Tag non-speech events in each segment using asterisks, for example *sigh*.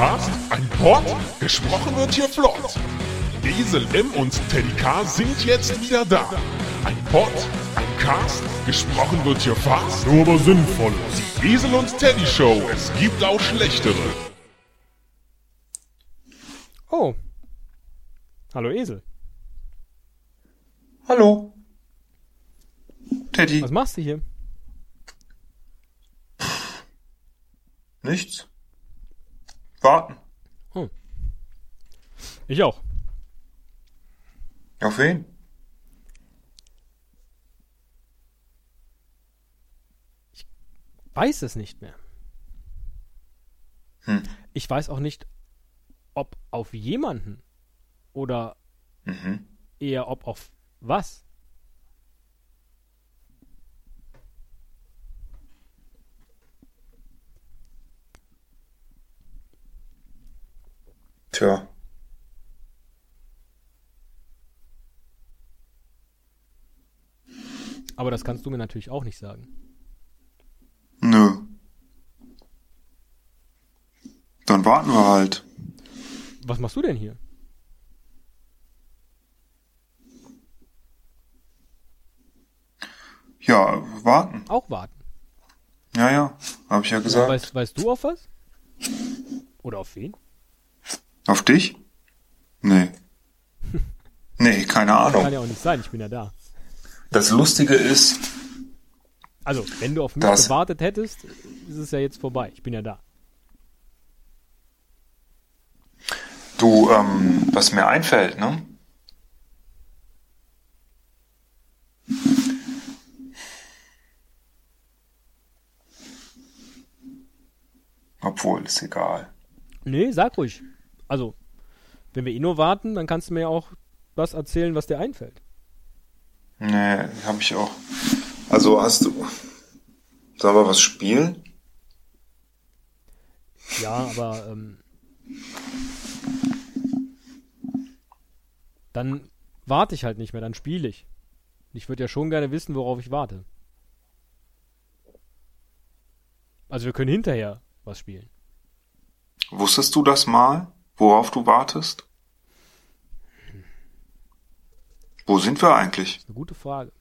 Cast, ein Pod, gesprochen wird hier flott. Esel M und Teddy K sind jetzt wieder da. Ein Pod, ein Cast, gesprochen wird hier fast, nur aber sinnvoll. Die Esel und Teddy Show, es gibt auch schlechtere. Oh. Hallo Esel. Hallo. Teddy. Was machst du hier? Nichts. Warten. Ich auch. Auf wen? Weiß es nicht mehr. Hm. Ich weiß auch nicht, ob auf jemanden oder Mhm. eher ob auf was. Tja. Aber das kannst du mir natürlich auch nicht sagen. Nö. Dann warten wir halt. Was machst du denn hier? Ja, warten. Auch warten. Ja, ja. Hab ich ja gesagt. Weißt, weißt du auf was? Oder auf wen? Auf dich? Nee. *laughs* Nee, keine Kann Ahnung. ja auch nicht sein, ich bin ja da. Das Lustige ist, Also, wenn du auf mich gewartet hättest, ist es ja jetzt vorbei. Ich bin ja da. du, ähm, was mir einfällt, ne? Obwohl, ist egal. Nee, sag ruhig. Also, wenn wir eh nur warten, dann kannst du mir ja auch was erzählen, was dir einfällt. Nee, hab ich auch. Also hast du. Sollen wir was spielen? Ja, aber ähm, dann warte ich halt nicht mehr, dann spiele ich. Ich würde ja schon gerne wissen, worauf ich warte. Also wir können hinterher was spielen. Wusstest du das mal, worauf du wartest? Wo sind wir eigentlich? Das ist eine gute Frage.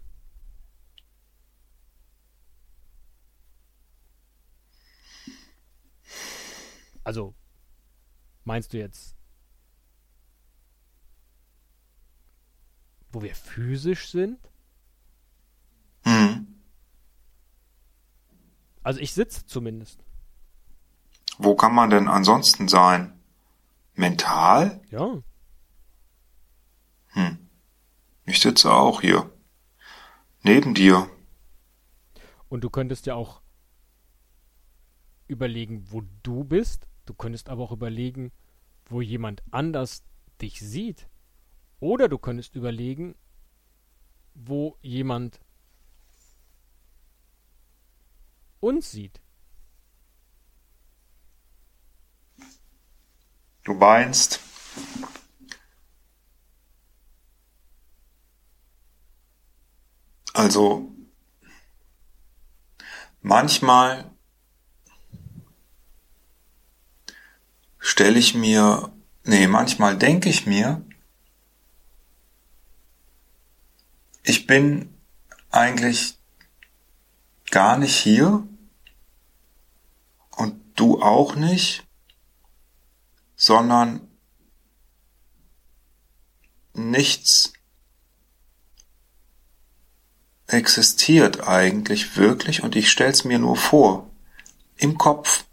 Also, meinst du jetzt, wo wir physisch sind? Hm. Also ich sitze zumindest. Wo kann man denn ansonsten sein? Mental? Ja. Hm. Ich sitze auch hier. Neben dir. Und du könntest ja auch überlegen, wo du bist. Du könntest aber auch überlegen, wo jemand anders dich sieht. Oder du könntest überlegen, wo jemand uns sieht. Du meinst. Also manchmal stelle ich mir, nee, manchmal denke ich mir, ich bin eigentlich gar nicht hier und du auch nicht, sondern nichts existiert eigentlich wirklich und ich stell's mir nur vor im Kopf.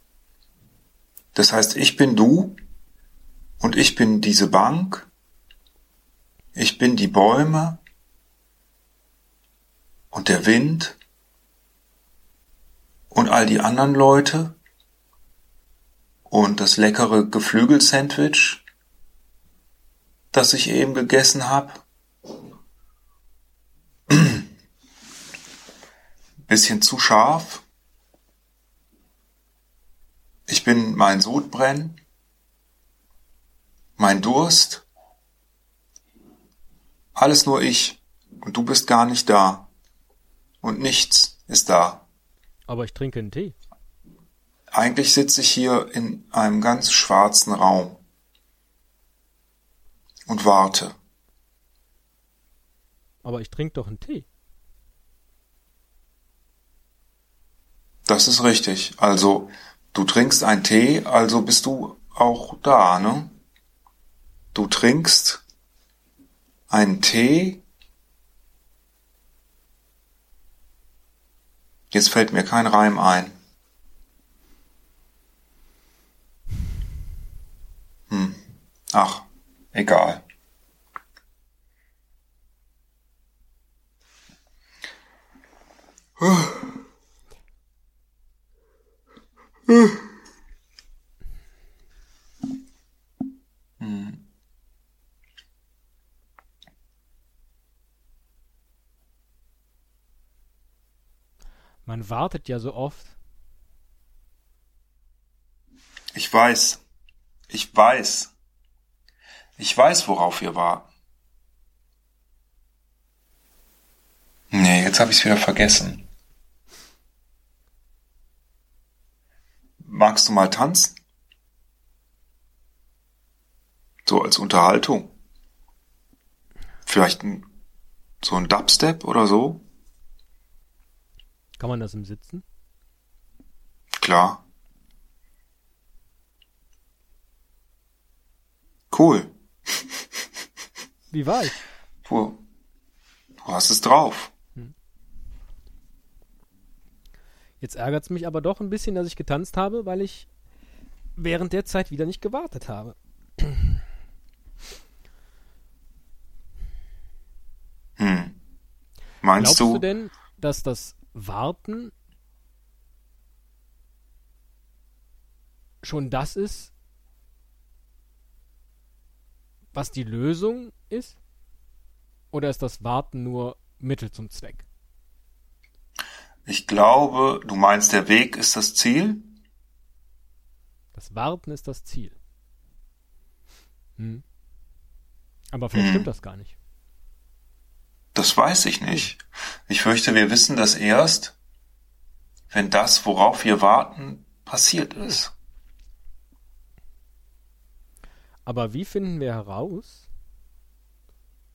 Das heißt, ich bin du und ich bin diese Bank, ich bin die Bäume und der Wind und all die anderen Leute und das leckere Geflügelsandwich, das ich eben gegessen habe. *clears throat* Bisschen zu scharf. Ich bin mein Sodbrennen, mein Durst. Alles nur ich. Und du bist gar nicht da. Und nichts ist da. Aber ich trinke einen Tee. Eigentlich sitze ich hier in einem ganz schwarzen Raum und warte. Aber ich trinke doch einen Tee. Das ist richtig. Also, du trinkst einen Tee, also bist du auch da, ne? Du trinkst einen Tee. Jetzt fällt mir kein Reim ein. Hm. Ach, egal. Man wartet ja so oft. Ich weiß. Ich weiß. Ich weiß, worauf wir warten. Nee, jetzt habe ich es wieder vergessen. Magst du mal tanzen? So als Unterhaltung. Vielleicht ein, so ein Dubstep oder so? Kann man das im Sitzen? Klar. Cool. Wie war ich? Du, du hast es drauf. Jetzt ärgert's mich aber doch ein bisschen, dass ich getanzt habe, weil ich während der Zeit wieder nicht gewartet habe. Hm. Meinst Glaubst du du? denn, dass das Warten schon das ist, was die Lösung ist? Oder ist das Warten nur Mittel zum Zweck? Ich glaube, du meinst, der Weg ist das Ziel? Das Warten ist das Ziel. Hm. Aber vielleicht Hm. stimmt das gar nicht. Das weiß ich nicht. Ich fürchte, wir wissen das erst, wenn das, worauf wir warten, passiert ist. Aber wie finden wir heraus,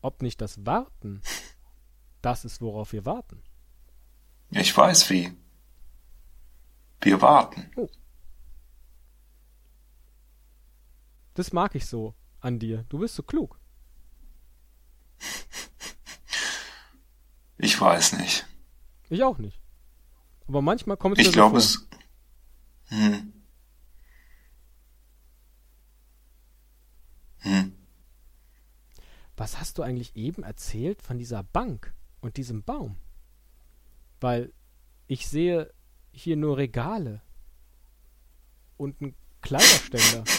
ob nicht das Warten das ist, worauf wir warten? Ich weiß wie. Wir warten. Das mag ich so an dir. Du bist so klug. Ich weiß nicht. Ich auch nicht. Aber manchmal kommt es Ich so glaube vor. es. Hm. Hm. Was hast du eigentlich eben erzählt von dieser Bank und diesem Baum? Weil ich sehe hier nur Regale und einen Kleiderständer. *laughs*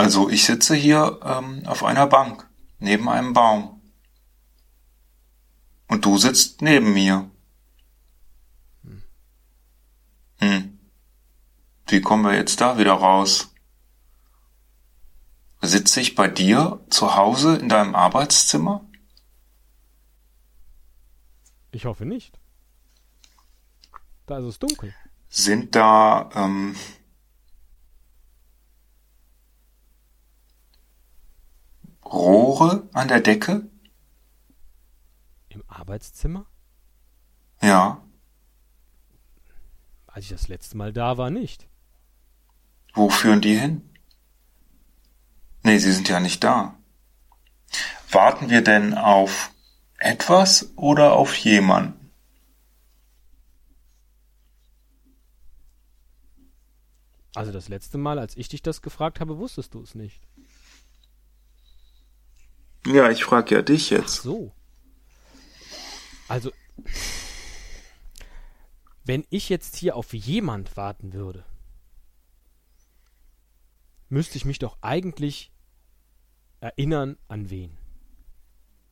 Also ich sitze hier ähm, auf einer Bank neben einem Baum. Und du sitzt neben mir. Hm. Wie kommen wir jetzt da wieder raus? Sitze ich bei dir zu Hause in deinem Arbeitszimmer? Ich hoffe nicht. Da ist es dunkel. Sind da ähm, Rohre an der Decke? Im Arbeitszimmer? Ja. Als ich das letzte Mal da war, nicht. Wo führen die hin? Nee, sie sind ja nicht da. Warten wir denn auf etwas oder auf jemanden? Also das letzte Mal, als ich dich das gefragt habe, wusstest du es nicht. Ja, ich frage ja dich Ach jetzt. so. Also, wenn ich jetzt hier auf jemand warten würde, müsste ich mich doch eigentlich erinnern an wen?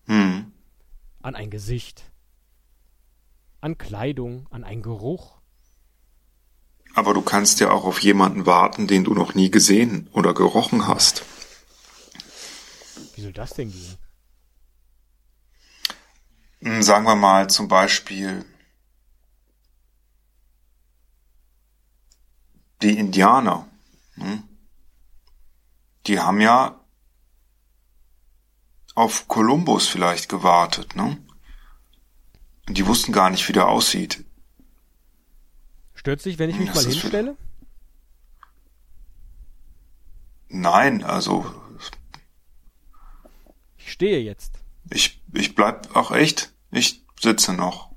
Hm. An ein Gesicht, an Kleidung, an einen Geruch. Aber du kannst ja auch auf jemanden warten, den du noch nie gesehen oder gerochen hast. Wie soll das denn gehen? Hm, Sagen wir mal zum Beispiel die Indianer. Ne? Die haben ja auf Kolumbus vielleicht gewartet, ne? Und die wussten gar nicht, wie der aussieht. Stört sich, wenn ich mich Das mal hinstelle? Nein, also Ich stehe jetzt. ich, ich bleib auch echt, ich sitze noch.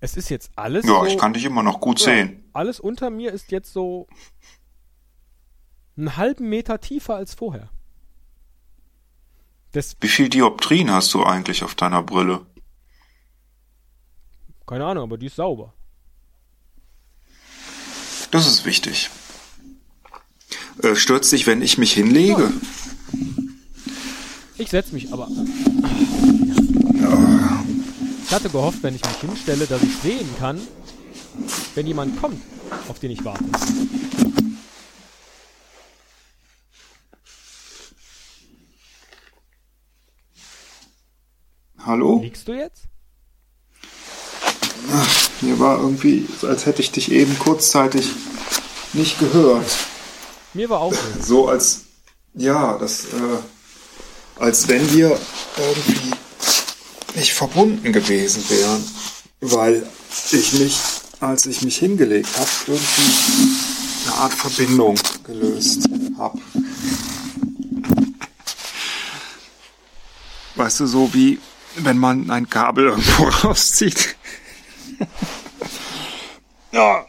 Es ist jetzt alles Ja, so... ich kann dich immer noch gut Ja, sehen. Alles unter mir ist jetzt so einen halben Meter tiefer als vorher. Das, Wie viel Dioptrien hast du eigentlich auf deiner Brille? keine Ahnung, aber die ist sauber. Das ist wichtig. Äh, stürzt dich, wenn ich mich hinlege? Ich setze mich aber. Ich hatte gehofft, wenn ich mich hinstelle, dass ich sehen kann, wenn jemand kommt, auf den ich warte. Hallo? Liegst du jetzt? Mir war irgendwie, als hätte ich dich eben kurzzeitig nicht gehört. Mir war auch so. *laughs* So als, ja, das, äh, als wenn wir irgendwie nicht verbunden gewesen wären, weil ich mich, als ich mich hingelegt habe, irgendwie eine Art Verbindung gelöst habe. Weißt du, so wie wenn man ein Kabel irgendwo *laughs* rauszieht. ja.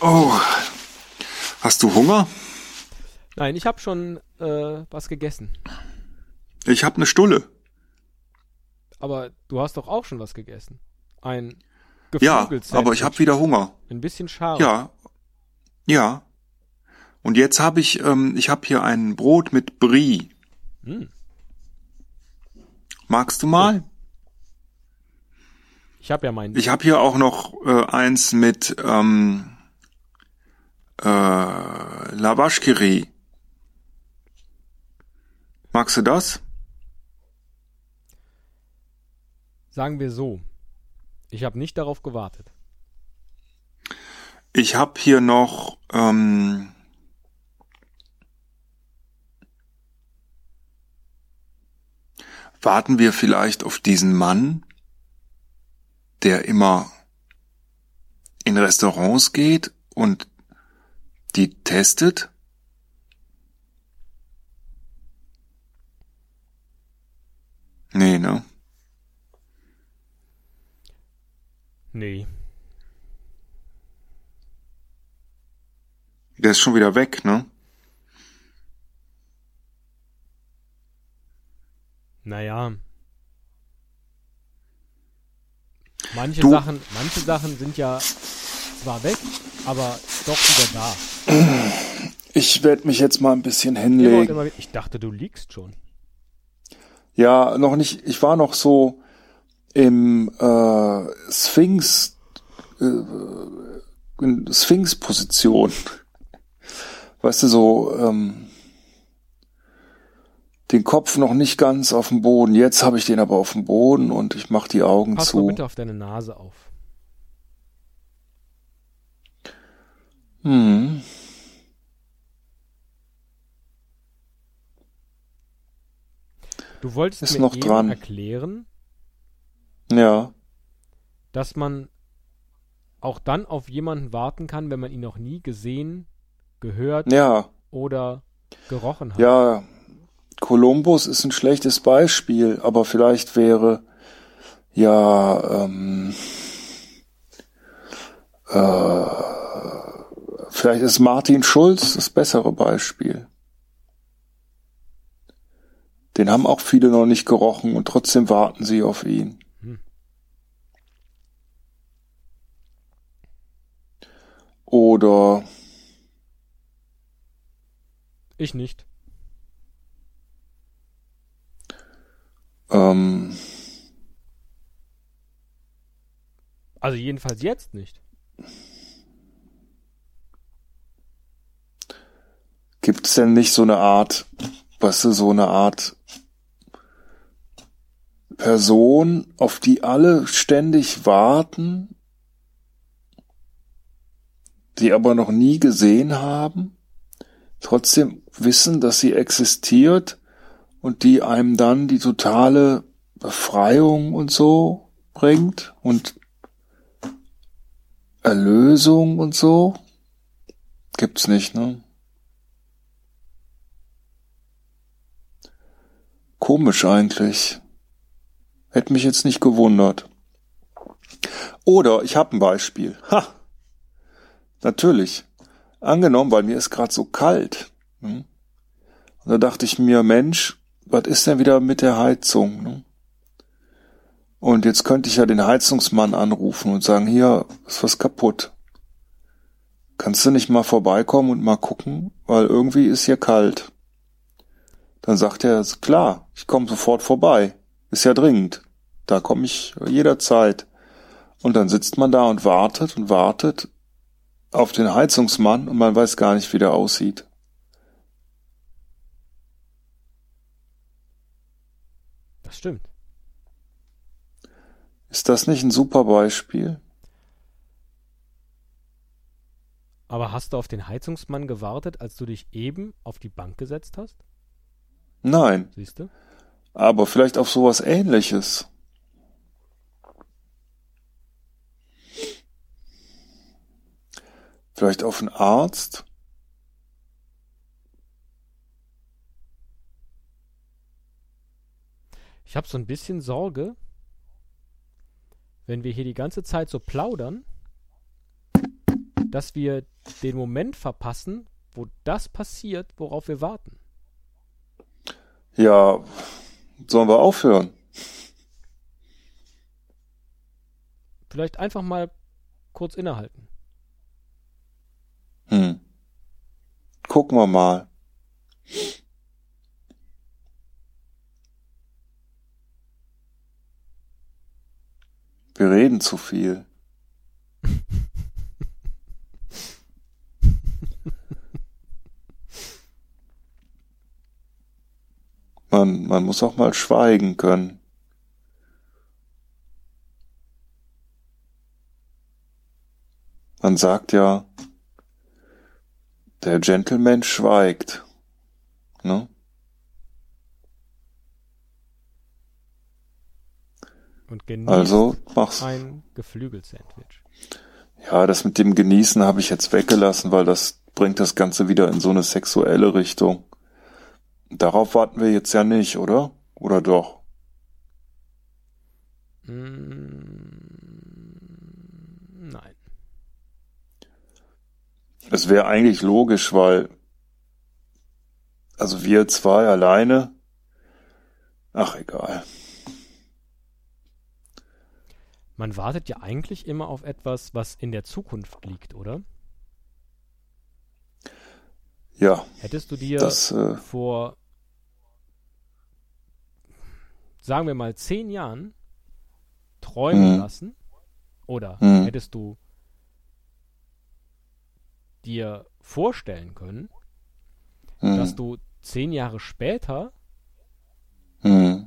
Oh. Hast du Hunger? Nein, ich habe schon äh, was gegessen. Ich habe eine Stulle. Aber du hast doch auch schon was gegessen. Ein Ja, aber ich habe wieder Hunger. Ein bisschen scharf. Ja. Ja. Und jetzt habe ich, ähm, ich habe hier ein Brot mit Brie. Hm. Magst du mal? Ich habe ja meinen. Ich habe hier auch noch äh, eins mit ähm, äh, Lavashkiri. Magst du das? Sagen wir so. Ich habe nicht darauf gewartet. Ich habe hier noch ähm, warten wir vielleicht auf diesen Mann, der immer in Restaurants geht und die testet? Nee, ne? Nee. Der ist schon wieder weg, ne? Naja. Manche Du- Sachen, manche Sachen sind ja zwar weg, aber doch wieder da. Ich werde mich jetzt mal ein bisschen hinlegen. Ich dachte, du liegst schon. Ja, noch nicht. Ich war noch so im äh, Sphinx äh, in Sphinx-Position. Weißt du, so ähm, den Kopf noch nicht ganz auf dem Boden. Jetzt habe ich den aber auf dem Boden und ich mache die Augen Pass zu. bitte auf deine Nase auf. Hm. Du wolltest Ist mir noch dran. erklären, Ja, dass man auch dann auf jemanden warten kann, wenn man ihn noch nie gesehen, gehört ja, oder gerochen hat. ja. Kolumbus ist ein schlechtes Beispiel, aber vielleicht wäre ja ähm, äh, vielleicht ist Martin Schulz das bessere Beispiel. Den haben auch viele noch nicht gerochen und trotzdem warten sie auf ihn. Oder Ich nicht. ähm, Also jedenfalls jetzt nicht. gibt es denn nicht so eine Art, weißt du, so eine Art Person, auf die alle ständig warten, die aber noch nie gesehen haben, trotzdem wissen, dass sie existiert und die einem dann die totale Befreiung und so bringt und Erlösung und so? Gibt's nicht, ne? Komisch eigentlich. Hätte mich jetzt nicht gewundert. Oder ich habe ein Beispiel. Ha! Natürlich. Angenommen, weil mir ist gerade so kalt. Ne? Und da dachte ich mir, Mensch, was ist denn wieder mit der Heizung? Ne? Und jetzt könnte ich ja den Heizungsmann anrufen und sagen, hier ist was kaputt. Kannst du nicht mal vorbeikommen und mal gucken, weil irgendwie ist hier kalt. Dann sagt er, klar, ich komme sofort vorbei. Ist ja dringend. Da komme ich jederzeit. Und dann sitzt man da und wartet und wartet auf den Heizungsmann und man weiß gar nicht, wie der aussieht. Das stimmt. Ist das nicht ein super Beispiel? Aber hast du auf den Heizungsmann gewartet, als du dich eben auf die Bank gesetzt hast? Nein. Siehst du? Aber vielleicht auf sowas ähnliches. Vielleicht auf einen Arzt? Ich habe so ein bisschen Sorge, wenn wir hier die ganze Zeit so plaudern, dass wir den Moment verpassen, wo das passiert, worauf wir warten. Ja, sollen wir aufhören? Vielleicht einfach mal kurz innehalten. Hm. Gucken wir mal. Wir reden zu viel. man, man muss auch mal schweigen können. Man sagt ja, der Gentleman schweigt. Ne? Und genießt Also mach's. ein Geflügel-Sandwich. Ja, das mit dem Genießen habe ich jetzt weggelassen, weil das bringt das Ganze wieder in so eine sexuelle Richtung. Darauf warten wir jetzt ja nicht, oder? Oder doch? Mm, nein. Es wäre eigentlich logisch, weil also wir zwei alleine. Ach egal. Man wartet ja eigentlich immer auf etwas, was in der Zukunft liegt, oder? Ja, Hättest du dir das äh, vor, sagen wir mal, zehn Jahren träumen Mhm. lassen? Oder Mhm. hättest du dir vorstellen können, hm, dass du zehn Jahre später hm,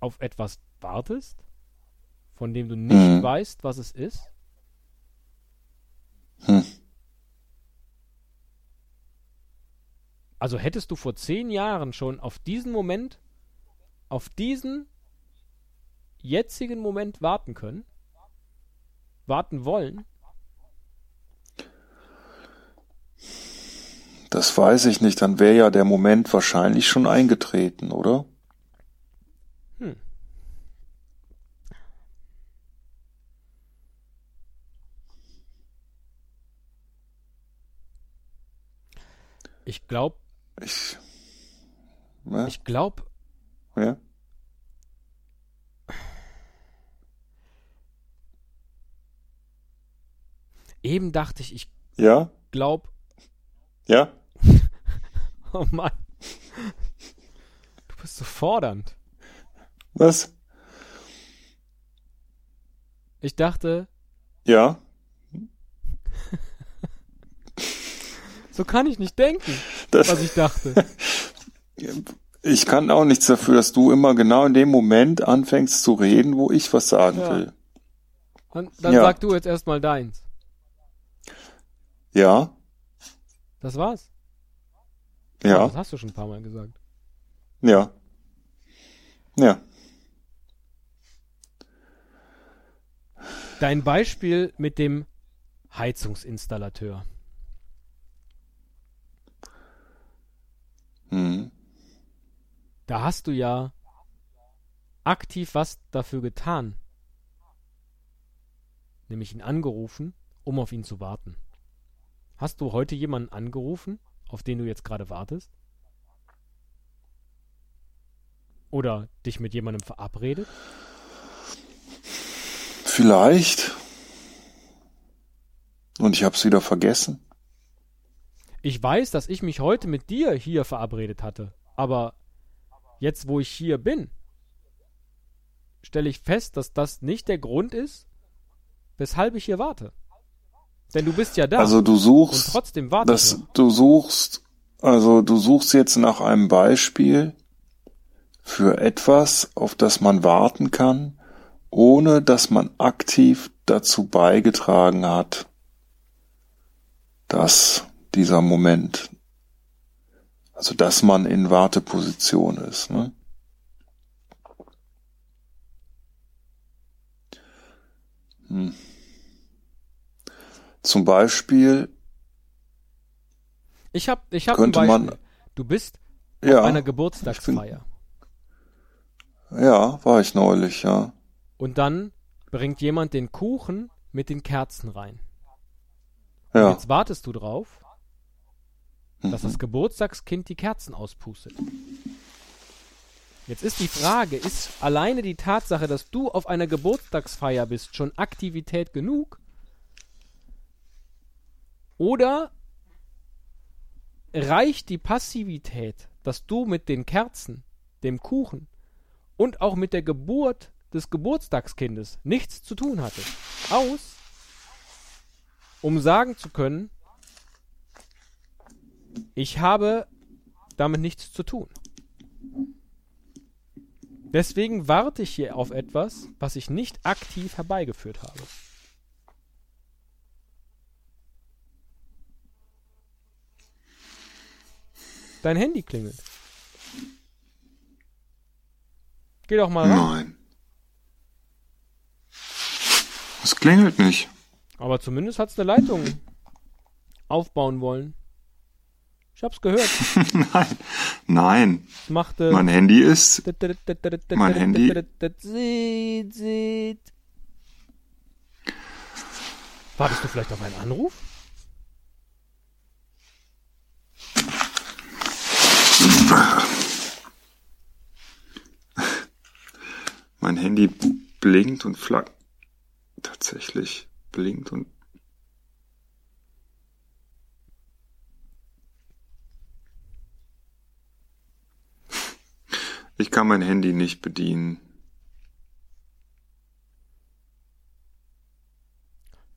auf etwas wartest, von dem du nicht Mhm. weißt, was es ist? hm. Also hättest du vor zehn Jahren schon auf diesen Moment, auf diesen jetzigen Moment warten können? Warten wollen? Das weiß ich nicht. Dann wäre ja der Moment wahrscheinlich schon eingetreten, oder? Hm. Ich glaube, Ich. Ja, ich glaube, ja? eben dachte ich, ich Ja? glaube, Ja? *laughs* oh Mann, du bist so fordernd. Was? Ich dachte, Ja? *laughs* so kann ich nicht denken, Das, was ich dachte. *laughs* Ich kann auch nichts dafür, dass du immer genau in dem Moment anfängst zu reden, wo ich was sagen Ja. will. Dann, dann Ja. sag du jetzt erstmal deins. Ja, Das war's. Ja, Das hast du schon ein paar Mal gesagt. ja. Ja. Dein Beispiel mit dem Heizungsinstallateur. Hm. Da hast du ja aktiv was dafür getan. Nämlich ihn angerufen, um auf ihn zu warten. Hast du heute jemanden angerufen, auf den du jetzt gerade wartest? Oder dich mit jemandem verabredet? Vielleicht. Und ich hab's wieder vergessen. Ich weiß, dass ich mich heute mit dir hier verabredet hatte, aber jetzt, wo ich hier bin, stelle ich fest, dass das nicht der Grund ist, weshalb ich hier warte. Denn du bist ja da Also du und suchst, trotzdem warte ich. das, noch. du suchst, also du suchst jetzt nach einem Beispiel für etwas, auf das man warten kann, ohne dass man aktiv dazu beigetragen hat, dass dieser Moment, also dass man in Warteposition ist. Ne? Hm. Zum Beispiel Ich hab, ich hab könnte Beispiel. man- du bist ja, auf einer Geburtstagsfeier ja, war ich neulich, ja. und dann bringt jemand den Kuchen mit den Kerzen rein. Und Ja, jetzt wartest du drauf, dass Mhm. das Geburtstagskind die Kerzen auspustet. Jetzt ist die Frage, ist alleine die Tatsache, dass du auf einer Geburtstagsfeier bist, schon Aktivität genug? Oder reicht die Passivität, dass du mit den Kerzen, dem Kuchen und auch mit der Geburt des Geburtstagskindes nichts zu tun hattest, aus, um sagen zu können, ich habe damit nichts zu tun. Deswegen warte ich hier auf etwas, was ich nicht aktiv herbeigeführt habe. Dein Handy klingelt. Geh doch mal ran. nein. Es klingelt nicht. Aber zumindest hat's eine Leitung aufbauen wollen. Ich hab's gehört. nein, nein. Es machte. Mein Handy ist, Mein Handy- Sieht, sieht. Wartest du vielleicht auf einen Anruf? Mein Handy blinkt und flackert. Tatsächlich blinkt und Ich kann mein Handy nicht bedienen.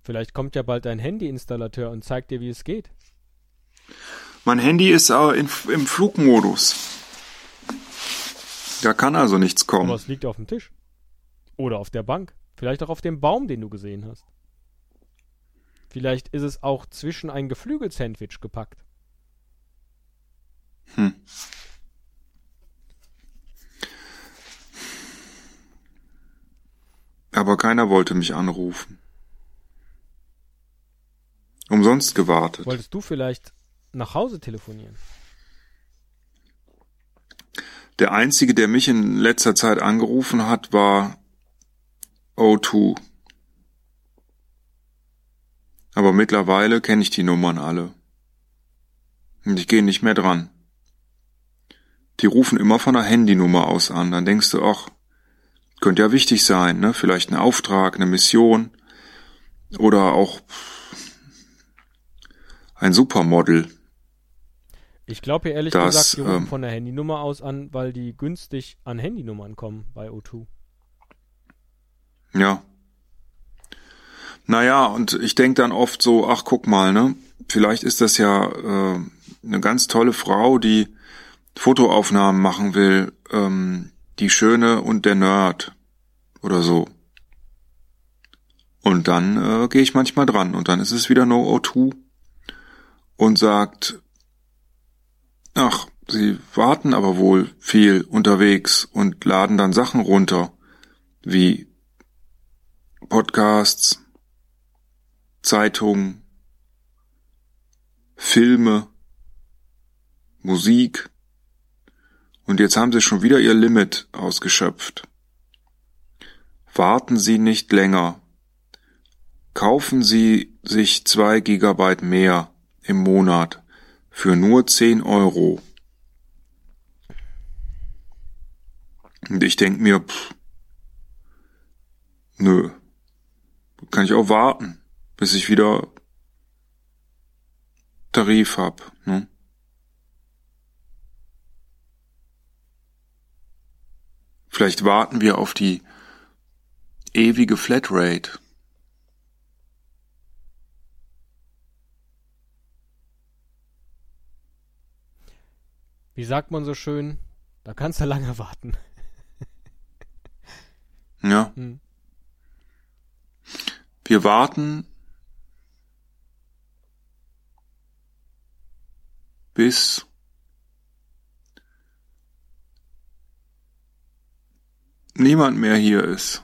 Vielleicht kommt ja bald ein Handyinstallateur und zeigt dir, wie es geht. Mein Handy ist auch in, im Flugmodus. Da kann also nichts Aber kommen. es liegt auf dem Tisch. Oder auf der Bank. Vielleicht auch auf dem Baum, den du gesehen hast. Vielleicht ist es auch zwischen ein Geflügel-Sandwich gepackt. Hm. Aber keiner wollte mich anrufen. Umsonst gewartet. Wolltest du vielleicht nach Hause telefonieren? Der einzige, der mich in letzter Zeit angerufen hat, war O2. Aber mittlerweile kenne ich die Nummern alle. Und ich gehe nicht mehr dran. Die rufen immer von einer Handynummer aus an. Dann denkst du, ach, könnte ja wichtig sein, ne? Vielleicht ein Auftrag, eine Mission oder auch ein Supermodel. Ich glaube ehrlich Das, gesagt, die rufen ähm, von der Handynummer aus an, weil die günstig an Handynummern kommen bei O2. Ja. Naja, und ich denk dann oft so, ach guck mal, ne? Vielleicht ist das ja äh, eine ganz tolle Frau, die Fotoaufnahmen machen will, ähm, die Schöne und der Nerd oder so. Und dann äh, gehe ich manchmal dran und dann ist es wieder No O2 und sagt, ach, sie warten aber wohl viel unterwegs und laden dann Sachen runter, wie Podcasts, Zeitungen, Filme, Musik. Und jetzt haben sie schon wieder ihr Limit ausgeschöpft. Warten Sie nicht länger. Kaufen Sie sich zwei Gigabyte mehr im Monat für nur zehn Euro. Und ich denk mir, pff, nö, kann ich auch warten, bis ich wieder Tarif hab. Ne? Vielleicht warten wir auf die ewige Flatrate. Wie sagt man so schön? Da kannst du lange warten. Ja. Hm. Wir warten bis niemand mehr hier ist.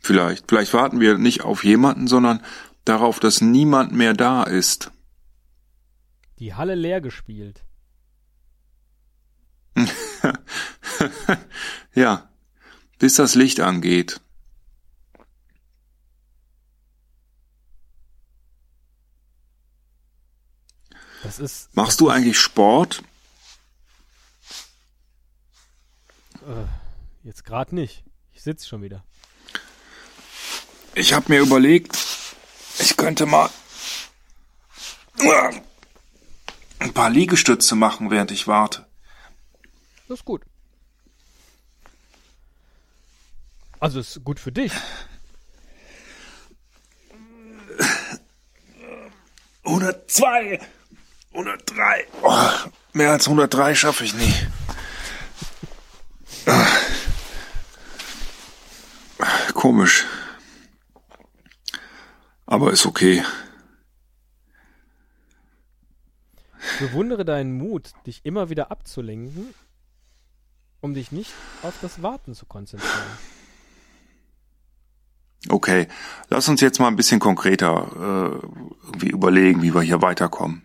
Vielleicht. Vielleicht warten wir nicht auf jemanden, sondern darauf, dass niemand mehr da ist. Die Halle leer gespielt. *laughs* ja, bis das Licht angeht. Das ist. Machst du eigentlich Sport? Äh, jetzt gerade nicht. Ich sitz schon wieder. Ich habe mir überlegt, ich könnte mal ein paar Liegestütze machen, während ich warte. Das ist gut. Also ist gut für dich. 102, 103. Oh, mehr als 103 schaffe ich nie. Komisch. Aber ist okay. Bewundere deinen Mut, dich immer wieder abzulenken, um dich nicht auf das Warten zu konzentrieren. Okay, lass uns jetzt mal ein bisschen konkreter äh, irgendwie überlegen, wie wir hier weiterkommen.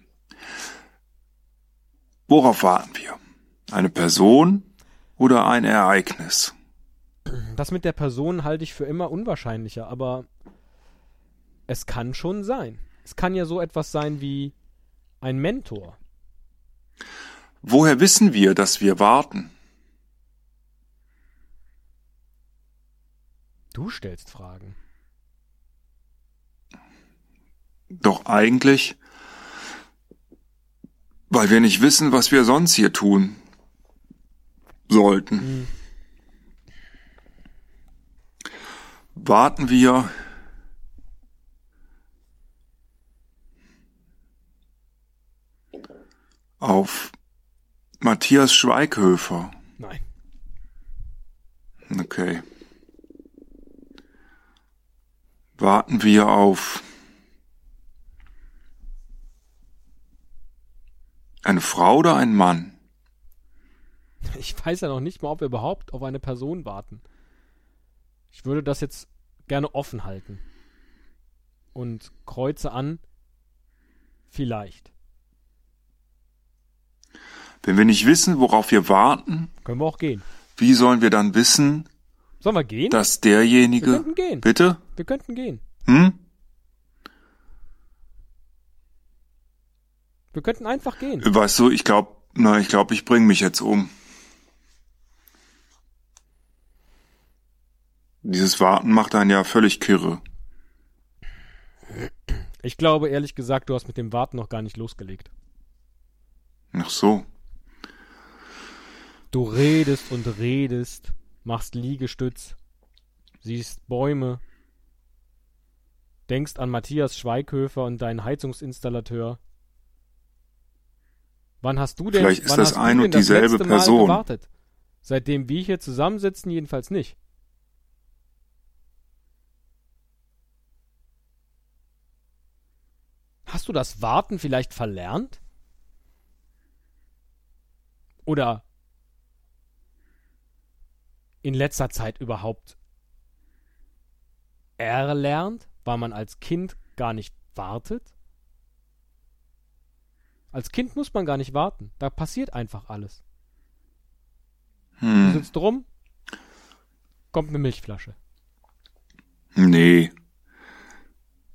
Worauf warten wir? Eine Person oder ein Ereignis? Das mit der Person halte ich für immer unwahrscheinlicher, aber es kann schon sein. Es kann ja so etwas sein wie ein Mentor. Woher wissen wir, dass wir warten? Du stellst Fragen. Doch eigentlich, weil wir nicht wissen, was wir sonst hier tun sollten. Hm. Warten wir auf Matthias Schweighöfer. Nein. Okay. Warten wir auf eine Frau oder einen Mann? Ich weiß ja noch nicht mal, ob wir überhaupt auf eine Person warten. Ich würde das jetzt gerne offen halten. Und kreuze an, vielleicht. Wenn wir nicht wissen, worauf wir warten, Können wir auch gehen. wie sollen wir dann wissen, Sollen wir gehen? dass wir derjenige. könnten gehen. Bitte? Wir könnten gehen. Hm? Wir könnten einfach gehen. Weißt du, ich glaub, na, ich glaube, ich bring mich jetzt um. Dieses Warten macht einen ja völlig kirre. Ich glaube ehrlich gesagt, du hast mit dem Warten noch gar nicht losgelegt. Ach so. Du redest und redest, machst Liegestütz, siehst Bäume, denkst an Matthias Schweighöfer und deinen Heizungsinstallateur. Wann hast du denn, Vielleicht ist wann das hast du ein denn und dieselbe das letzte Mal Person. gewartet? Seitdem wir hier zusammensitzen, jedenfalls nicht. Hast du das Warten vielleicht verlernt? Oder in letzter Zeit überhaupt erlernt, weil man als Kind gar nicht wartet? Als Kind muss man gar nicht warten. Da passiert einfach alles. Du Hm, sitzt rum, kommt eine Milchflasche. nee.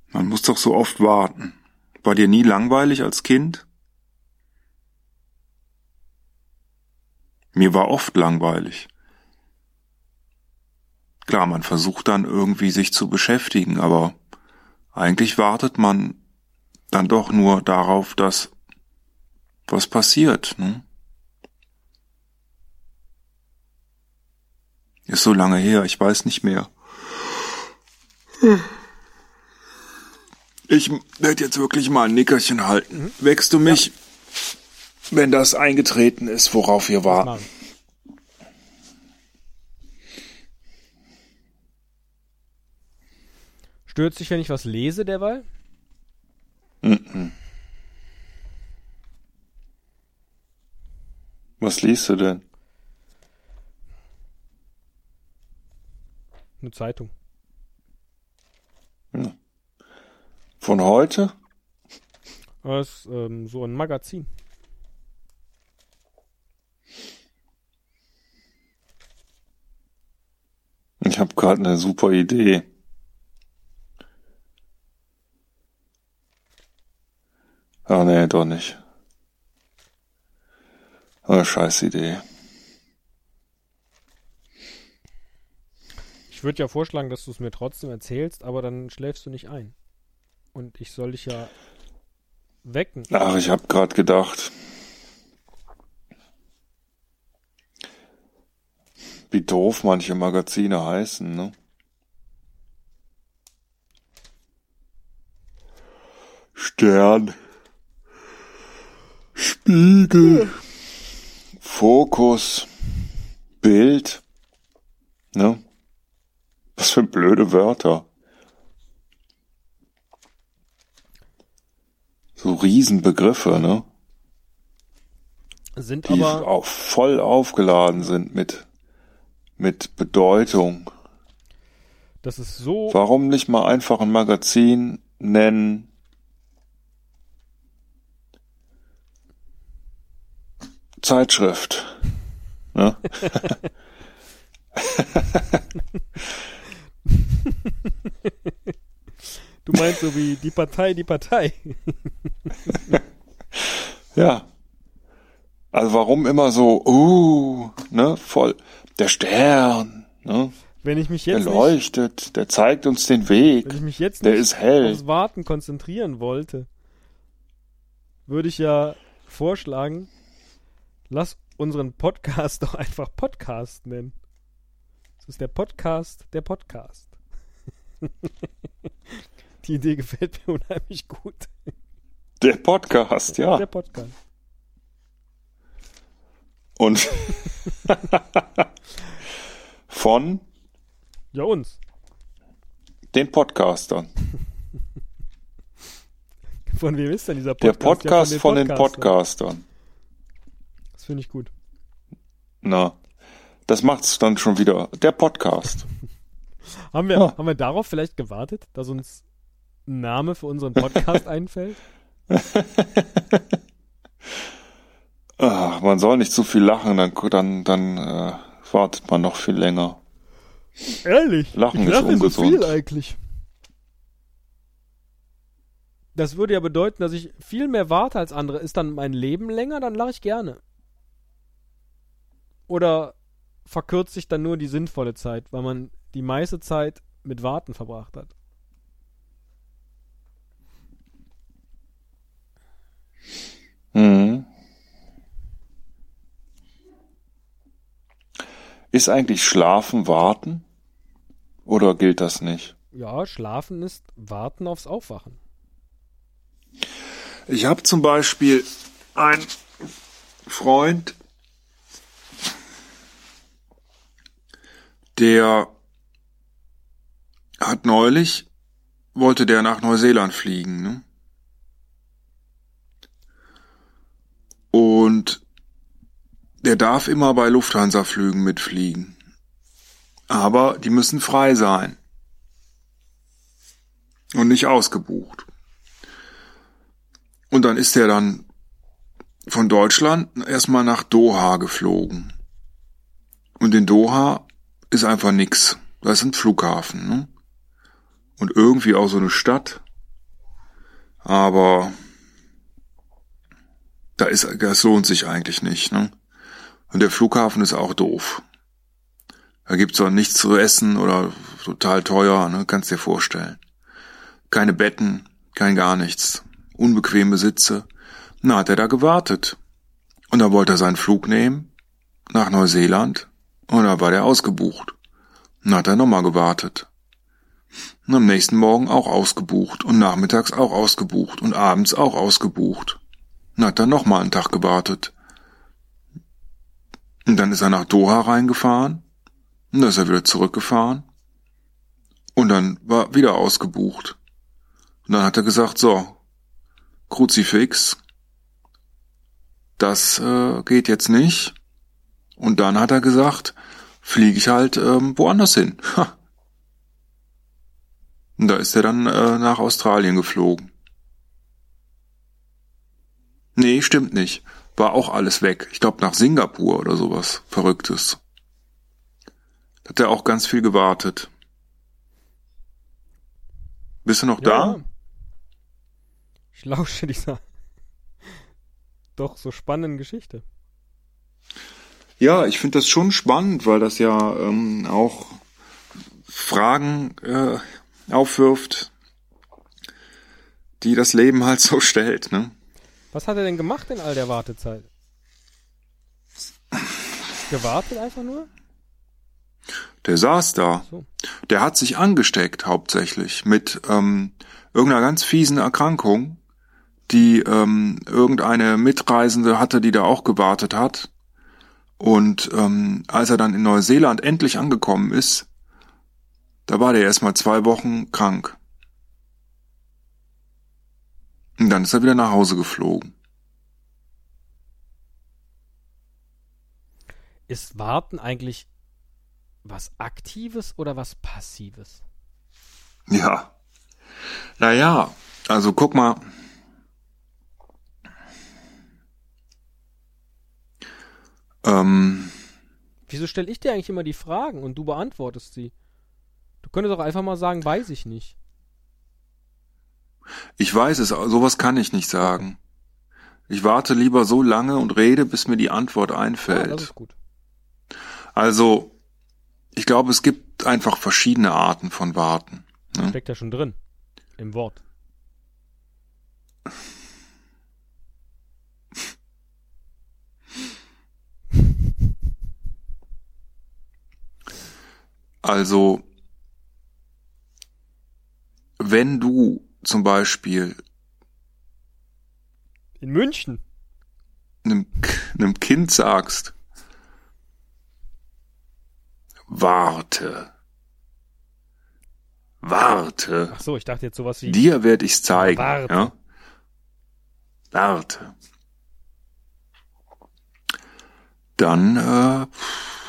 Man muss doch so oft warten. War dir nie langweilig als Kind? Mir war oft langweilig. Klar, man versucht dann irgendwie sich zu beschäftigen, aber eigentlich wartet man dann doch nur darauf, dass was passiert. Ne? Ist so lange her, ich weiß nicht mehr. Ich werde jetzt wirklich mal ein Nickerchen halten. Wächst du mich, wenn das eingetreten ist, worauf wir warten? Stört sich, wenn ich was lese derweil? Was liest du denn? Eine Zeitung. Von heute? Das ist ähm, so ein Magazin. Ich habe gerade eine super Idee. Ah nee, doch nicht. Ah, scheiß Idee. Ich würde ja vorschlagen, dass du es mir trotzdem erzählst, aber dann schläfst du nicht ein. Und ich soll dich ja wecken. Ach, ich habe gerade gedacht. Wie doof manche Magazine heißen, ne? Stern. Spiegel. Fokus. Bild. Ne? Was für blöde Wörter. So Riesenbegriffe, ne? Sind die aber, auch voll aufgeladen sind mit, mit Bedeutung. das ist so, Warum nicht mal einfach ein Magazin nennen? Zeitschrift. Ne? du meinst so wie die Partei, die Partei. Ja. Also warum immer so, uh, ne, voll, der Stern, ne, Wenn ich mich der jetzt nicht, leuchtet, der zeigt uns den Weg, wenn ich mich jetzt der nicht ist hell. aufs Warten konzentrieren wollte, würde ich ja vorschlagen, lass unseren Podcast *laughs* doch einfach Podcast nennen. Das ist der Podcast, der Podcast. *laughs* Die Idee gefällt mir unheimlich gut. Der Podcast, ja. Der Podcast. Und *laughs* von Ja, uns. den Podcastern. Von wem ist denn dieser Der Podcast? Ja, Podcast von den Podcastern. Finde ich gut. Na, das macht's dann schon wieder. Der Podcast. *laughs* Haben wir, Ja. haben wir darauf vielleicht gewartet, dass uns ein Name für unseren Podcast *laughs* einfällt? Ach, *laughs* man soll nicht zu viel lachen, dann, dann, dann äh, wartet man noch viel länger. Ehrlich? Lachen ich ist lache so ungesund. viel eigentlich. Das würde ja bedeuten, dass ich viel mehr warte als andere. Ist dann mein Leben länger, dann lache ich gerne. Oder verkürzt sich dann nur die sinnvolle Zeit, weil man die meiste Zeit mit Warten verbracht hat. Mhm. Ist eigentlich Schlafen Warten? Oder gilt das nicht? Ja, schlafen ist Warten aufs Aufwachen. Ich habe zum Beispiel ein Freund, der hat neulich, wollte der nach Neuseeland fliegen, ne? Und der darf immer bei Lufthansa-Flügen mitfliegen. Aber die müssen frei sein. Und nicht ausgebucht. Und dann ist er dann von Deutschland erstmal nach Doha geflogen. Und in Doha ist einfach nix. Da ist ein Flughafen, ne? Und irgendwie auch so eine Stadt. Aber da ist, das lohnt sich eigentlich nicht, ne? Und der Flughafen ist auch doof. Da gibt's auch nichts zu essen oder total teuer, ne? Kannst dir vorstellen. Keine Betten, kein gar nichts. Unbequeme Sitze. Na, hat er da gewartet. Und da wollte er seinen Flug nehmen nach Neuseeland und da war der ausgebucht. Und hat er nochmal gewartet. Und am nächsten Morgen auch ausgebucht und nachmittags auch ausgebucht und abends auch ausgebucht. Und hat dann nochmal einen Tag gewartet. Und dann ist er nach Doha reingefahren und dann ist er wieder zurückgefahren und dann war wieder ausgebucht. Und dann hat er gesagt, so, Kruzifix, das äh, geht jetzt nicht. Und dann hat er gesagt, fliege ich halt ähm, woanders hin. Ha. Und da ist er dann äh, nach Australien geflogen. Nee, stimmt nicht. War auch alles weg. Ich glaube nach Singapur oder sowas. Verrücktes. Hat er auch ganz viel gewartet. Bist du noch Ja. da? Ich lausche *laughs* dieser doch so spannenden Geschichte. Ja, ich finde das schon spannend, weil das ja ähm, auch Fragen äh, aufwirft, die das Leben halt so stellt. Ne? Was hat er denn gemacht in all der Wartezeit? Gewartet einfach nur? Der saß da. So. Der hat sich angesteckt hauptsächlich mit ähm, irgendeiner ganz fiesen Erkrankung, die ähm, irgendeine Mitreisende hatte, die da auch gewartet hat. Und ähm, als er dann in Neuseeland endlich angekommen ist, da war der erstmal zwei Wochen krank. Und dann ist er wieder nach Hause geflogen. Ist Warten eigentlich was Aktives oder was Passives? Ja. Naja, also guck mal. Ähm, Wieso stelle ich dir eigentlich immer die Fragen und du beantwortest sie? Du könntest doch einfach mal sagen, weiß ich nicht. ich weiß es, sowas kann ich nicht sagen. Ich warte lieber so lange und rede, bis mir die Antwort Ja, das einfällt. ist gut. Also, ich glaube, es gibt einfach verschiedene Arten von Warten. Ne? Steckt ja schon drin. Im Wort. Also, wenn du zum Beispiel In München. einem, einem Kind sagst, warte, warte, Ach so, ich dachte jetzt sowas wie. dir werde ich's zeigen, Warte. ja? Warte. Dann äh,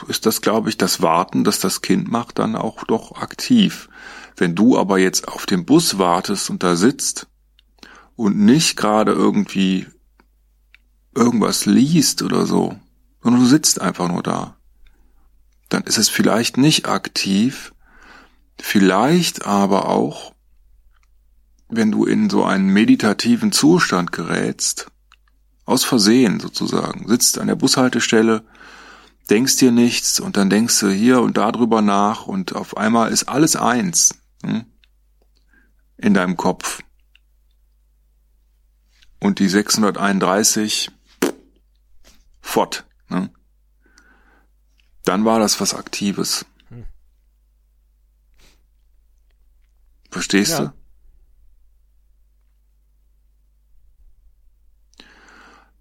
ist das, glaube ich, das Warten, das das Kind macht, dann auch doch aktiv. Wenn du aber jetzt auf den Bus wartest und da sitzt und nicht gerade irgendwie irgendwas liest oder so, sondern du sitzt einfach nur da, dann ist es vielleicht nicht aktiv, vielleicht aber auch, wenn du in so einen meditativen Zustand gerätst, aus Versehen sozusagen, sitzt an der Bushaltestelle, denkst dir nichts und dann denkst du hier und da drüber nach und auf einmal ist alles eins hm, in deinem Kopf. Und die 631 fort. Ne? Dann war das was Aktives. Verstehst Ja. du?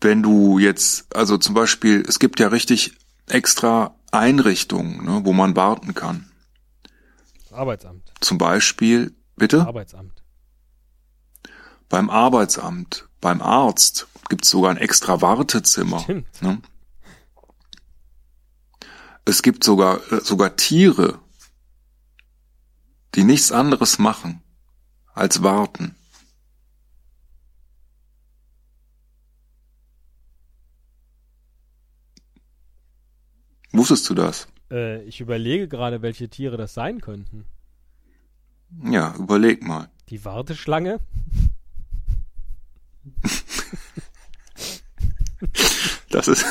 wenn du jetzt, also zum Beispiel, es gibt ja richtig extra Einrichtungen, ne, wo man warten kann. Arbeitsamt. Zum Beispiel, bitte? Arbeitsamt. Beim Arbeitsamt, beim Arzt gibt's sogar ein extra Wartezimmer. Stimmt. Ne? Es gibt sogar, äh, sogar Tiere, die nichts anderes machen als warten. Wusstest du das? Äh, ich überlege gerade, welche Tiere das sein könnten. Ja, überleg mal. Die Warteschlange? *laughs* Das ist.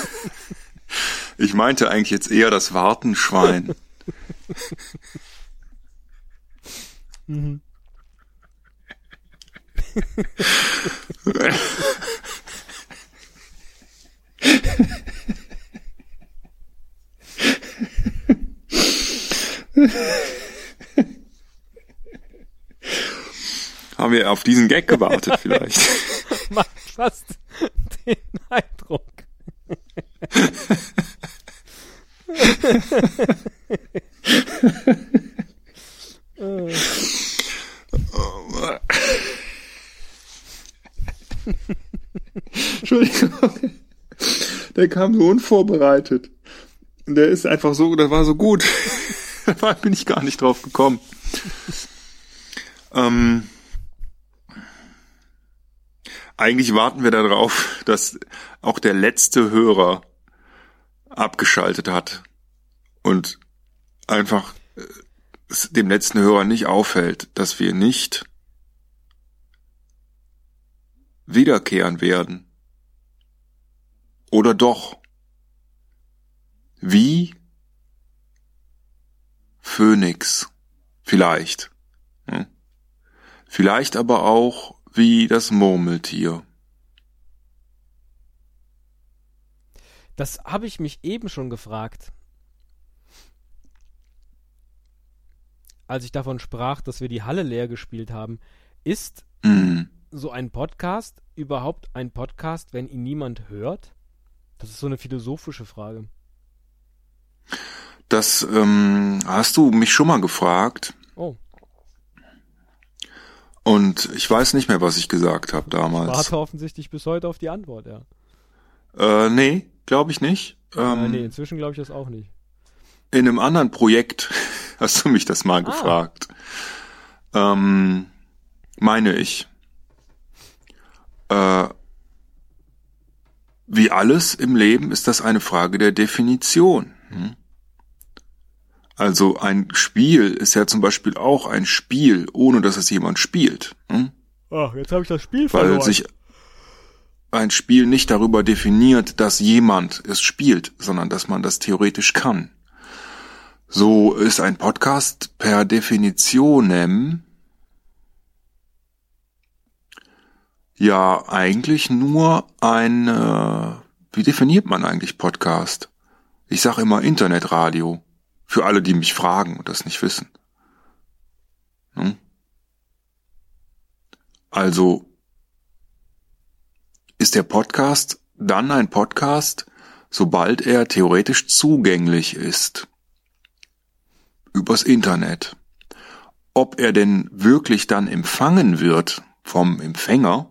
Ich meinte eigentlich jetzt eher das Wartenschwein. Mhm. *laughs* *laughs* Haben wir auf diesen Gag gewartet vielleicht? *laughs* Macht fast den Eindruck. Entschuldigung. Der kam so unvorbereitet. Und der ist einfach so, das war so gut. Da bin ich gar nicht drauf gekommen. Ähm, eigentlich warten wir darauf, dass auch der letzte Hörer abgeschaltet hat und einfach äh, dem letzten Hörer nicht auffällt, dass wir nicht wiederkehren werden. Oder doch? Wie Phönix. Vielleicht. Hm? Vielleicht aber auch wie das Murmeltier. Das habe ich mich eben schon gefragt. Als ich davon sprach, dass wir die Halle leer gespielt haben. Ist Hm. so ein Podcast überhaupt ein Podcast, wenn ihn niemand hört? Das ist so eine philosophische Frage. Das ähm, hast du mich schon mal gefragt Oh, und ich weiß nicht mehr, was ich gesagt habe damals. warte offensichtlich bis heute auf die Antwort, ja. Äh, nee, glaube ich nicht. Ähm, äh, nee, inzwischen glaube ich das auch nicht. In einem anderen Projekt *laughs* hast du mich das mal Ah. gefragt. Ähm, meine ich. Äh, wie alles im Leben ist das eine Frage der Definition. hm? Also ein Spiel ist ja zum Beispiel auch ein Spiel, ohne dass es jemand spielt. hm? Ach, jetzt habe ich das Spiel Weil sich ein Spiel nicht darüber definiert, dass jemand es spielt, sondern dass man das theoretisch kann. So ist ein Podcast per Definitionem ja eigentlich nur ein, äh, wie definiert man eigentlich Podcast? Ich sage immer Internetradio. Für alle, die mich fragen und das nicht wissen. Hm? Also ist der Podcast dann ein Podcast, sobald er theoretisch zugänglich ist. Übers Internet. Ob er denn wirklich dann empfangen wird vom Empfänger,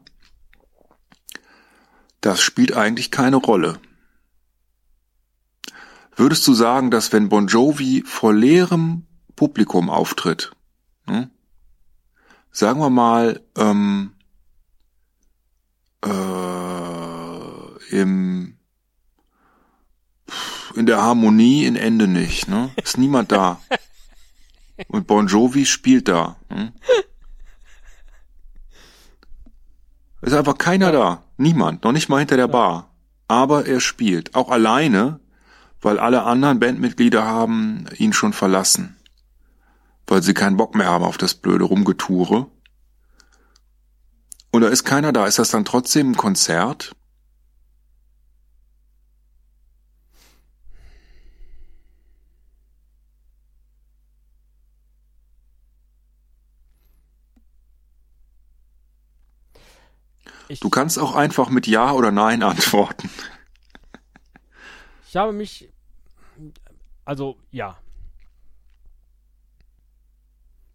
das spielt eigentlich keine Rolle. Würdest du sagen, dass wenn Bon Jovi vor leerem Publikum auftritt, hm, sagen wir mal, ähm, äh, im, in der Harmonie in Ende nicht, ne? Ist niemand da. Und Bon Jovi spielt da. Hm? Ist einfach keiner da. Niemand. Noch nicht mal hinter der Bar. Aber er spielt. Auch alleine, weil alle anderen Bandmitglieder haben ihn schon verlassen. Weil sie keinen Bock mehr haben auf das blöde Rumgeture. Und da ist keiner da. Ist das dann trotzdem ein Konzert? Ich, Du kannst auch einfach mit Ja oder Nein antworten. Ich habe mich. Also, ja.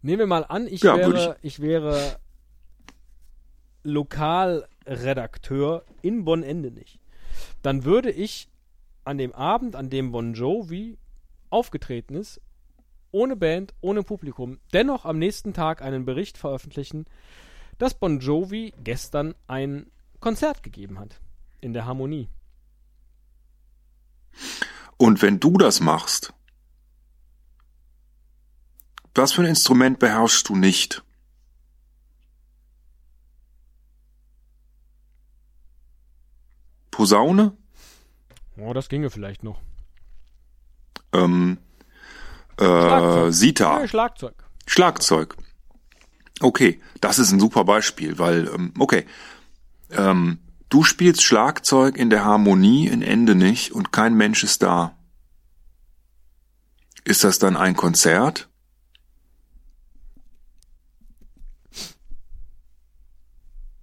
Nehmen wir mal an, ich Ja, wäre, ich wäre Lokalredakteur in Bonn-Endenich. Dann würde ich an dem Abend, an dem Bon Jovi aufgetreten ist, ohne Band, ohne Publikum, dennoch am nächsten Tag einen Bericht veröffentlichen, dass Bon Jovi gestern ein Konzert gegeben hat. In der Harmonie. Und wenn du das machst, was für ein Instrument beherrschst du nicht? Posaune? Oh, das ginge vielleicht noch. Ähm, äh, Schlagzeug. Sita. Ja, Schlagzeug. Schlagzeug. Okay, das ist ein super Beispiel, weil, ähm, okay, ähm, du spielst Schlagzeug in der Harmonie in Ende nicht und kein Mensch ist da. Ist das dann ein Konzert?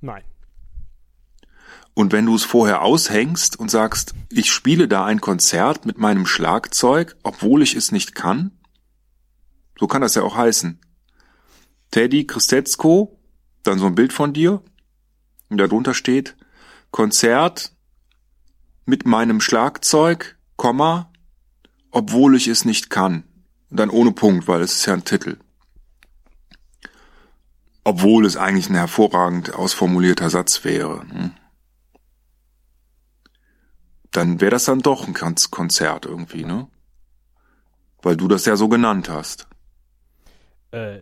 Nein. Und wenn du es vorher aushängst und sagst, ich spiele da ein Konzert mit meinem Schlagzeug, obwohl ich es nicht kann, so kann das ja auch heißen. Teddy Christetzko, dann so ein Bild von dir, und darunter steht, Konzert mit meinem Schlagzeug, Komma, obwohl ich es nicht kann. Und dann ohne Punkt, weil es ist ja ein Titel. Obwohl es eigentlich ein hervorragend ausformulierter Satz wäre. Hm? Dann wäre das dann doch ein Konz- Konzert irgendwie, ne? Weil du das ja so genannt hast. Äh,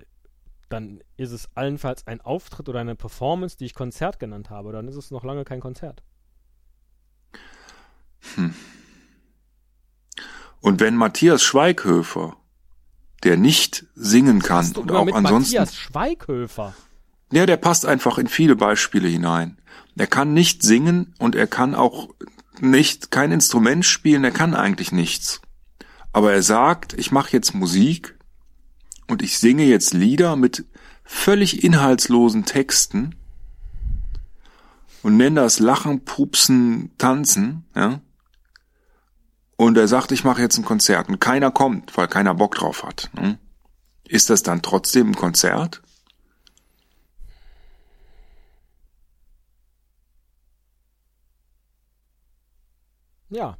dann ist es allenfalls ein Auftritt oder eine Performance, die ich Konzert genannt habe. Dann ist es noch lange kein Konzert. Und wenn Matthias Schweighöfer, der nicht singen kann und auch ansonsten, Matthias Schweighöfer. ja, der passt einfach in viele Beispiele hinein. Er kann nicht singen und er kann auch nicht kein Instrument spielen, er kann eigentlich nichts. Aber er sagt, ich mache jetzt Musik und ich singe jetzt Lieder mit völlig inhaltslosen Texten und nenne das Lachen, Pupsen, Tanzen, ja. Und er sagt, ich mache jetzt ein Konzert und keiner kommt, weil keiner Bock drauf hat. Ne? Ist das dann trotzdem ein Konzert? Ja.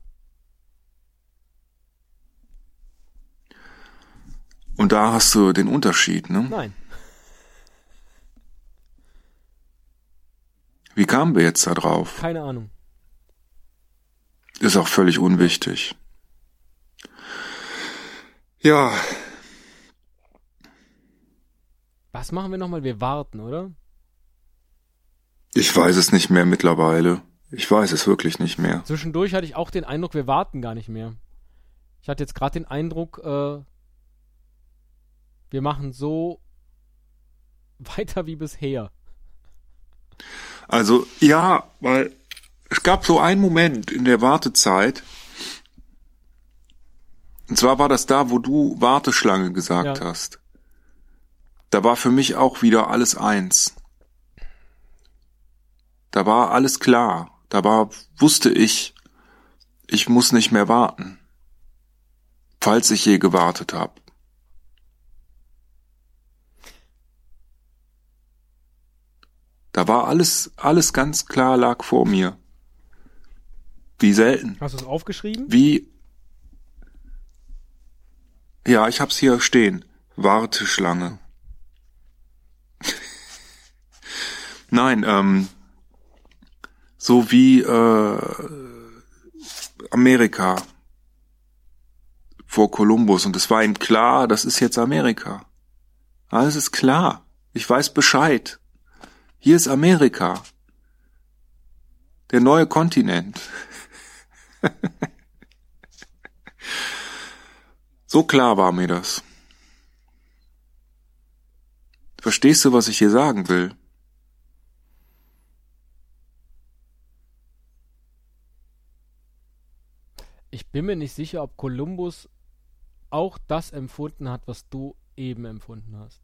Und da hast du den Unterschied, ne? Nein. Wie kamen wir jetzt da drauf? Keine Ahnung. Ist auch völlig unwichtig. Ja, Was machen wir nochmal? Wir warten, oder? ich weiß es nicht mehr mittlerweile. Ich weiß es wirklich nicht mehr. Zwischendurch hatte ich auch den Eindruck, wir warten gar nicht mehr. Ich hatte jetzt gerade den Eindruck, äh, wir machen so *laughs* weiter wie bisher. Also ja, weil es gab so einen Moment in der Wartezeit. Und zwar war das da, wo du Warteschlange gesagt Ja. hast. Da war für mich auch wieder alles eins. Da war alles klar. Da war, wusste ich, ich muss nicht mehr warten. Falls ich je gewartet habe. Da war alles, alles ganz klar lag vor mir. Wie selten. Hast du es aufgeschrieben? Wie. Ja, ich hab's hier stehen. Warteschlange. *laughs* Nein, ähm, so wie äh, Amerika vor Kolumbus und es war ihm klar, das ist jetzt Amerika. Alles ist klar. Ich weiß Bescheid. Hier ist Amerika. Der neue Kontinent. *laughs* So klar war mir das. Verstehst du, was ich hier sagen will? Ich bin mir nicht sicher, ob Kolumbus auch das empfunden hat, was du eben empfunden hast.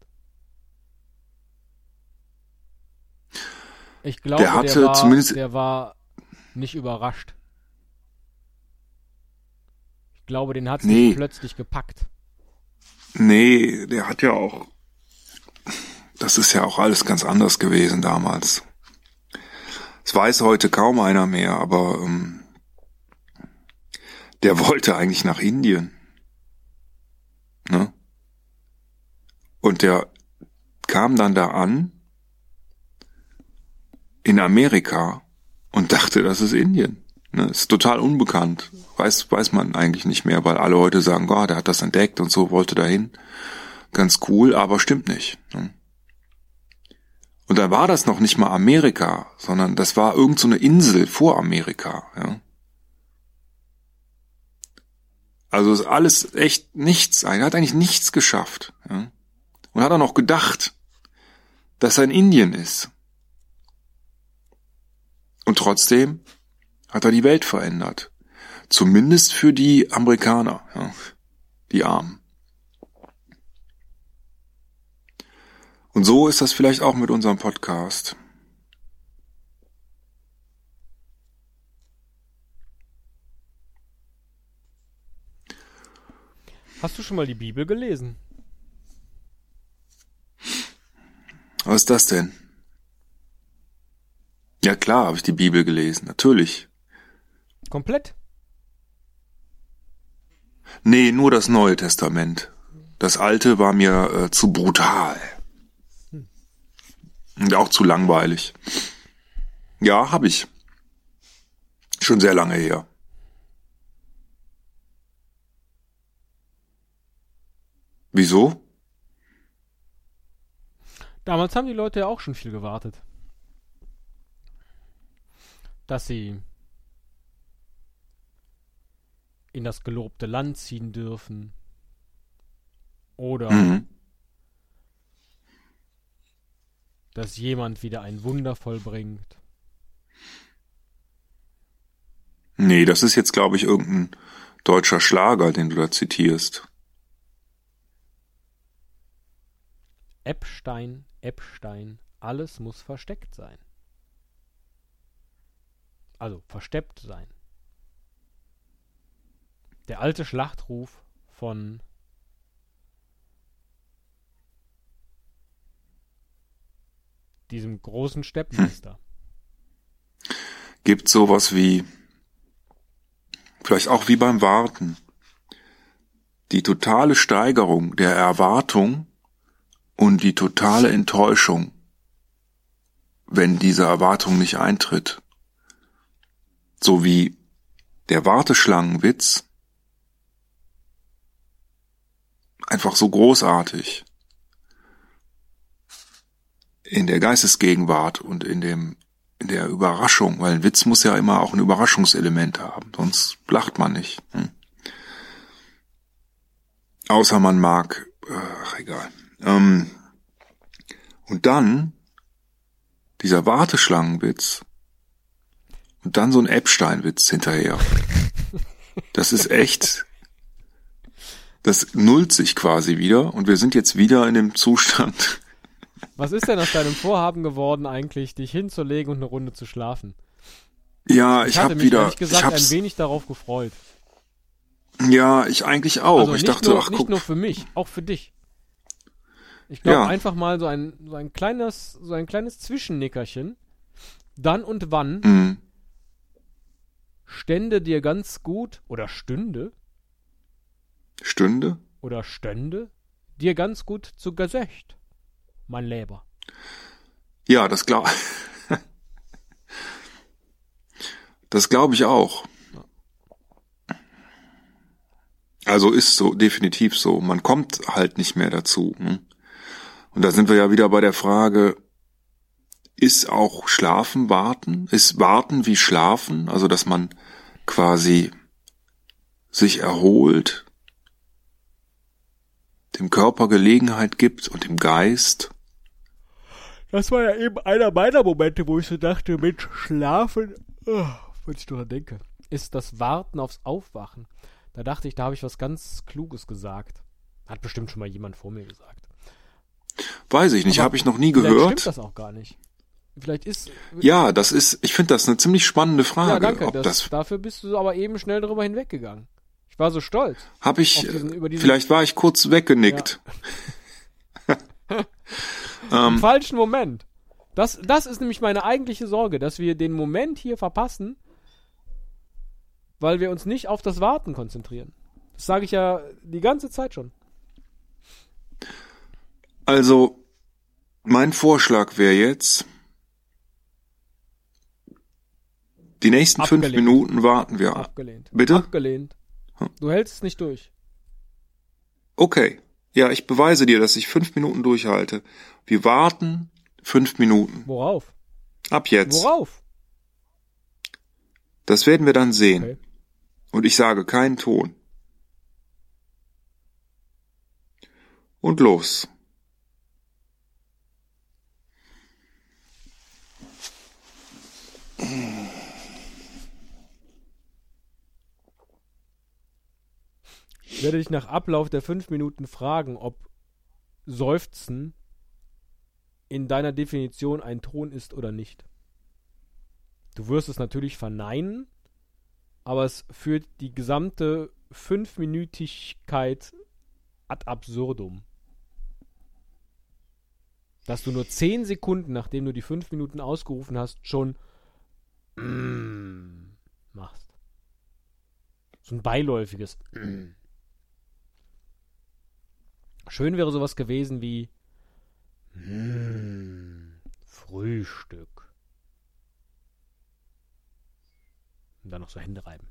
Ich glaube, Der hatte war, zumindest- der war nicht überrascht. Ich glaube, den hat's Nee. nicht plötzlich gepackt. Nee, der hat ja auch. Das ist ja auch alles ganz anders gewesen damals. Das weiß heute kaum einer mehr, aber ähm, der wollte eigentlich nach Indien. Ne? Und der kam dann da an in Amerika und dachte, das ist Indien. Ne? Ist total unbekannt. Weiß, weiß man eigentlich nicht mehr, weil alle heute sagen, oh, der hat das entdeckt und so, wollte dahin. Ganz cool, aber stimmt nicht. Ne? Und dann war das noch nicht mal Amerika, sondern das war irgend so eine Insel vor Amerika. Ja? Also ist alles echt nichts. Er hat eigentlich nichts geschafft. Ja? Und hat auch noch gedacht, dass er in Indien ist. Und trotzdem hat er die Welt verändert. Zumindest für die Amerikaner, ja, die Armen. Und so ist das vielleicht auch mit unserem Podcast. Hast du schon mal die Bibel gelesen? Was ist das denn? Ja klar, habe ich die Bibel gelesen, natürlich. Komplett? Nee, nur das Neue Testament. Das Alte war mir äh, zu brutal. Und auch zu langweilig. Ja, habe ich. Schon sehr lange her. Wieso? Damals haben die Leute ja auch schon viel gewartet. Dass sie in das gelobte Land ziehen dürfen. Oder Mhm. dass jemand wieder ein Wunder vollbringt. Nee, das ist jetzt, glaube ich, irgendein deutscher Schlager, den du da zitierst. Epstein, Epstein, alles muss versteckt sein. Also versteppt sein. Der alte Schlachtruf von diesem großen Steppmeister. *clears throat* Gibt sowas wie, vielleicht auch wie beim Warten, die totale Steigerung der Erwartung und die totale Enttäuschung, wenn diese Erwartung nicht eintritt. So wie der Warteschlangenwitz einfach so großartig in der Geistesgegenwart und in dem in der Überraschung, weil ein Witz muss ja immer auch ein Überraschungselement haben, sonst lacht man nicht. Hm. Außer man mag, ach egal. Ähm, und dann dieser Warteschlangenwitz und dann so ein Epstein-Witz hinterher. Das ist echt, das nullt sich quasi wieder und wir sind jetzt wieder in dem Zustand, Was ist denn aus deinem Vorhaben geworden, eigentlich dich hinzulegen und eine Runde zu schlafen? ja, Ich, ich, habe wieder, ehrlich gesagt ich hab's, ein wenig darauf gefreut. ja, ich eigentlich auch. Also ich nicht, dachte, nur, ach nicht guck, nur für mich, auch für dich. Ich glaube Ja. einfach mal so ein, so ein kleines, so ein kleines Zwischennickerchen. Dann und wann hm, stände dir ganz gut oder stünde Stunde? oder stände dir ganz gut zu Gesicht, mein Leber. Ja, das glaub, das glaube ich auch. Also ist so, definitiv so. Man kommt halt nicht mehr dazu. Ne? Und da sind wir ja wieder bei der Frage, ist auch Schlafen warten? Ist warten wie Schlafen? Also, dass man quasi sich erholt, dem Körper Gelegenheit gibt und dem Geist. Das war ja eben einer meiner Momente, wo ich so dachte, Mensch, schlafen, oh, wenn ich daran denke, ist das Warten aufs Aufwachen. Da dachte ich, da habe ich was ganz Kluges gesagt. Hat bestimmt schon mal jemand vor mir gesagt. Weiß ich nicht, habe ich noch nie gehört. stimmt das auch gar nicht. Vielleicht ist. Ja, das ist, ich finde das eine ziemlich spannende Frage. ja, danke. ob Das, das, dafür bist du aber eben schnell drüber hinweggegangen. Ich war so stolz. habe ich, diesen- diesen- vielleicht war ich kurz weggenickt. *laughs* Im falschen Moment. Das, das ist nämlich meine eigentliche Sorge, dass wir den Moment hier verpassen, weil wir uns nicht auf das Warten konzentrieren. Das sage ich ja die ganze Zeit schon. Also, mein Vorschlag wäre jetzt, die nächsten fünf Abgelehnt. Minuten warten wir ab. Abgelehnt. Bitte? Abgelehnt. Du hältst es nicht durch. Okay. Ja, ich beweise dir, dass ich fünf Minuten durchhalte. Wir warten fünf Minuten. Worauf? Ab jetzt. Worauf? Das werden wir dann sehen. Okay. Und ich sage keinen Ton. Und los. Werde dich nach Ablauf der fünf Minuten fragen, ob Seufzen in deiner Definition ein Ton ist oder nicht. Du wirst es natürlich verneinen, aber es führt die gesamte Fünfminütigkeit ad absurdum. Dass du nur zehn Sekunden, nachdem du die fünf Minuten ausgerufen hast, schon mm *clears throat* machst. So ein beiläufiges mm. *clears throat* Schön wäre sowas gewesen wie mm, Frühstück. Und dann noch so Hände reiben.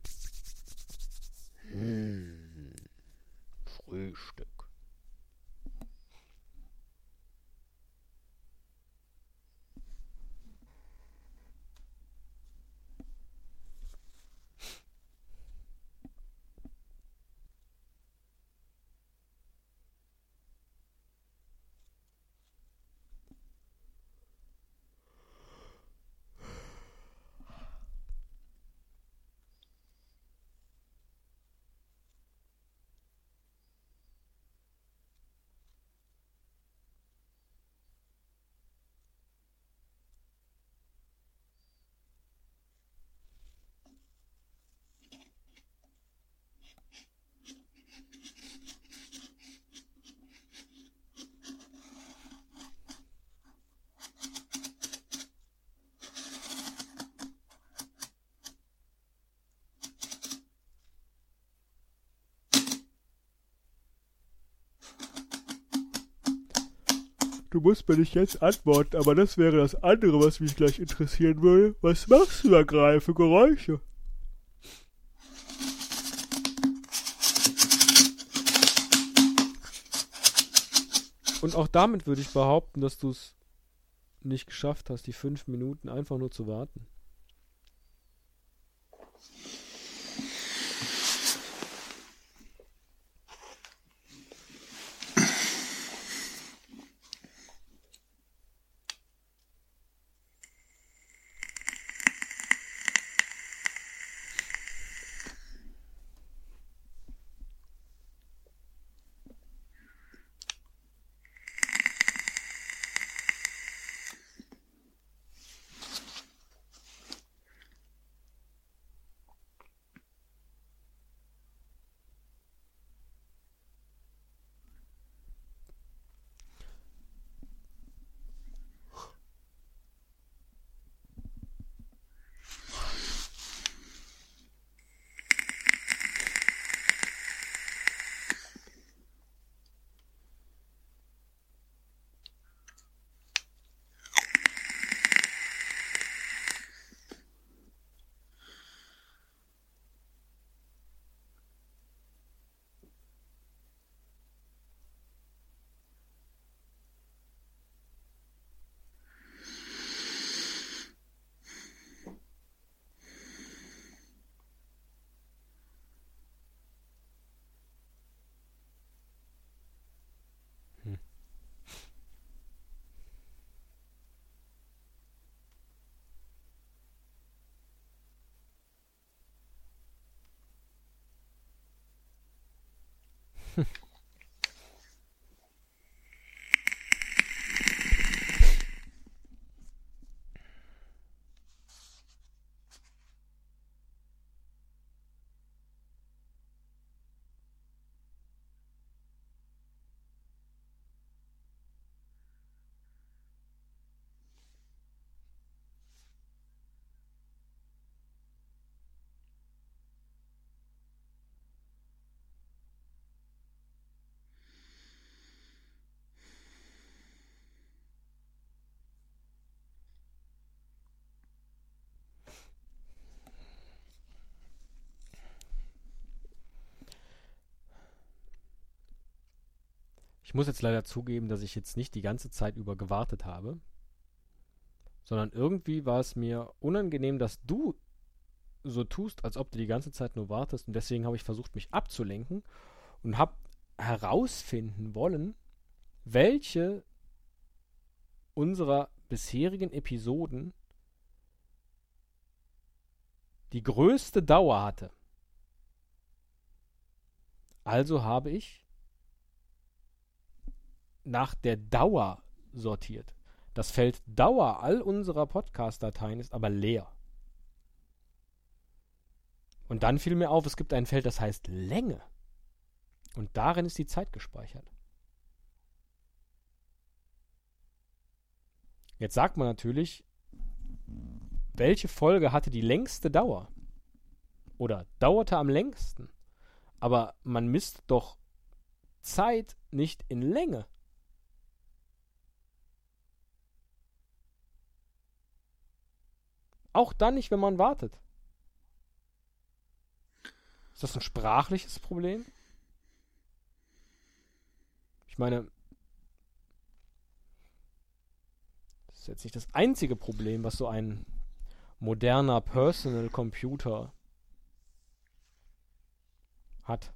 Mm, Frühstück. Du musst mir nicht jetzt antworten, aber das wäre das andere, was mich gleich interessieren würde. Was machst du da gerade für Geräusche? Und auch damit würde ich behaupten, dass du es nicht geschafft hast, die fünf Minuten einfach nur zu warten. Ich muss jetzt leider zugeben, dass ich jetzt nicht die ganze Zeit über gewartet habe, sondern irgendwie war es mir unangenehm, dass du so tust, als ob du die ganze Zeit nur wartest und deswegen habe ich versucht, mich abzulenken und habe herausfinden wollen, welche unserer bisherigen Episoden die größte Dauer hatte. Also habe ich nach der Dauer sortiert. Das Feld Dauer all unserer Podcast-Dateien ist aber leer. Und dann fiel mir auf, es gibt ein Feld, das heißt Länge. Und darin ist die Zeit gespeichert. Jetzt sagt man natürlich, welche Folge hatte die längste Dauer? Oder dauerte am längsten? Aber man misst doch Zeit nicht in Länge. Auch dann nicht, wenn man wartet. Ist das ein sprachliches Problem? Ich meine, das ist jetzt nicht das einzige Problem, was so ein moderner Personal Computer hat.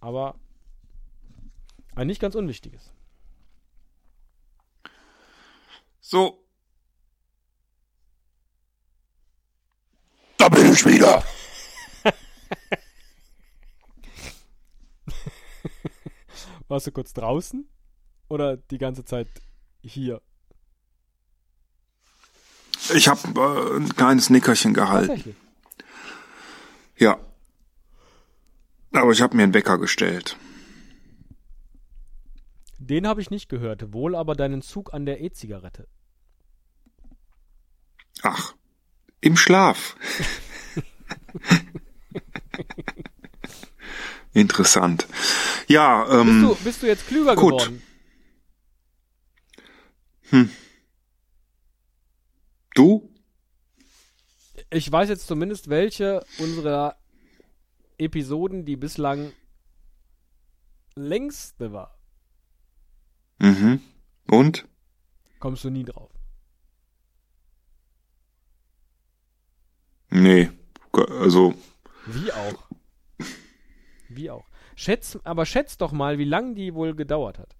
Aber ein nicht ganz unwichtiges. So. Da bin ich wieder. *laughs* Warst du kurz draußen? Oder die ganze Zeit hier? Ich habe äh, ein kleines Nickerchen gehalten. Ja. Aber ich habe mir einen Wecker gestellt. Den habe ich nicht gehört, wohl aber deinen Zug an der E-Zigarette. Ach, im Schlaf. *laughs* Interessant. Ja, Bist ähm, du, bist du jetzt klüger gut. geworden? du? Ich weiß jetzt zumindest, welche unserer Episoden die bislang längste war. Mhm. Und? Kommst du nie drauf. Nee. Also, Wie auch. Wie auch. Schätz, aber schätz doch mal, wie lang die wohl gedauert hat.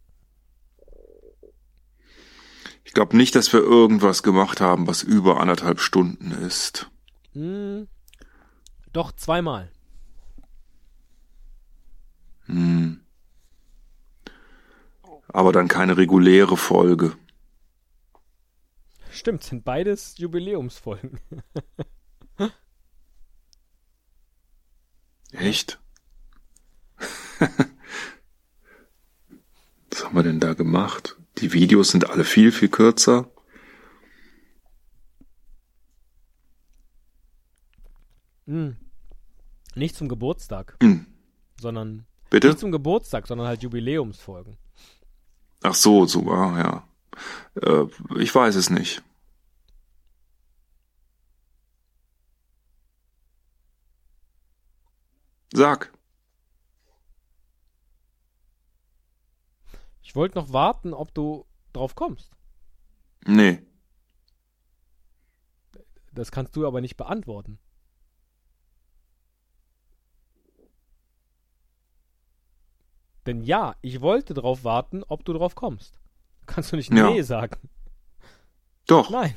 ich glaube nicht, dass wir irgendwas gemacht haben, was über anderthalb Stunden ist. Hm, doch zweimal. Hm. Aber dann keine reguläre Folge. Stimmt, sind beides Jubiläumsfolgen. *laughs* Echt? *laughs* Was haben wir denn da gemacht? Die Videos sind alle viel, viel kürzer. Hm. Nicht zum Geburtstag, Hm. sondern Bitte? nicht zum Geburtstag, sondern halt Jubiläumsfolgen. Ach so, so, ah, ja. Äh, ich weiß es nicht. Sag. Ich wollte noch warten, ob du drauf kommst. Nee. Das kannst du aber nicht beantworten. Denn ja, ich wollte drauf warten, ob du drauf kommst. Kannst du nicht Ja. Nee sagen? Doch. Nein.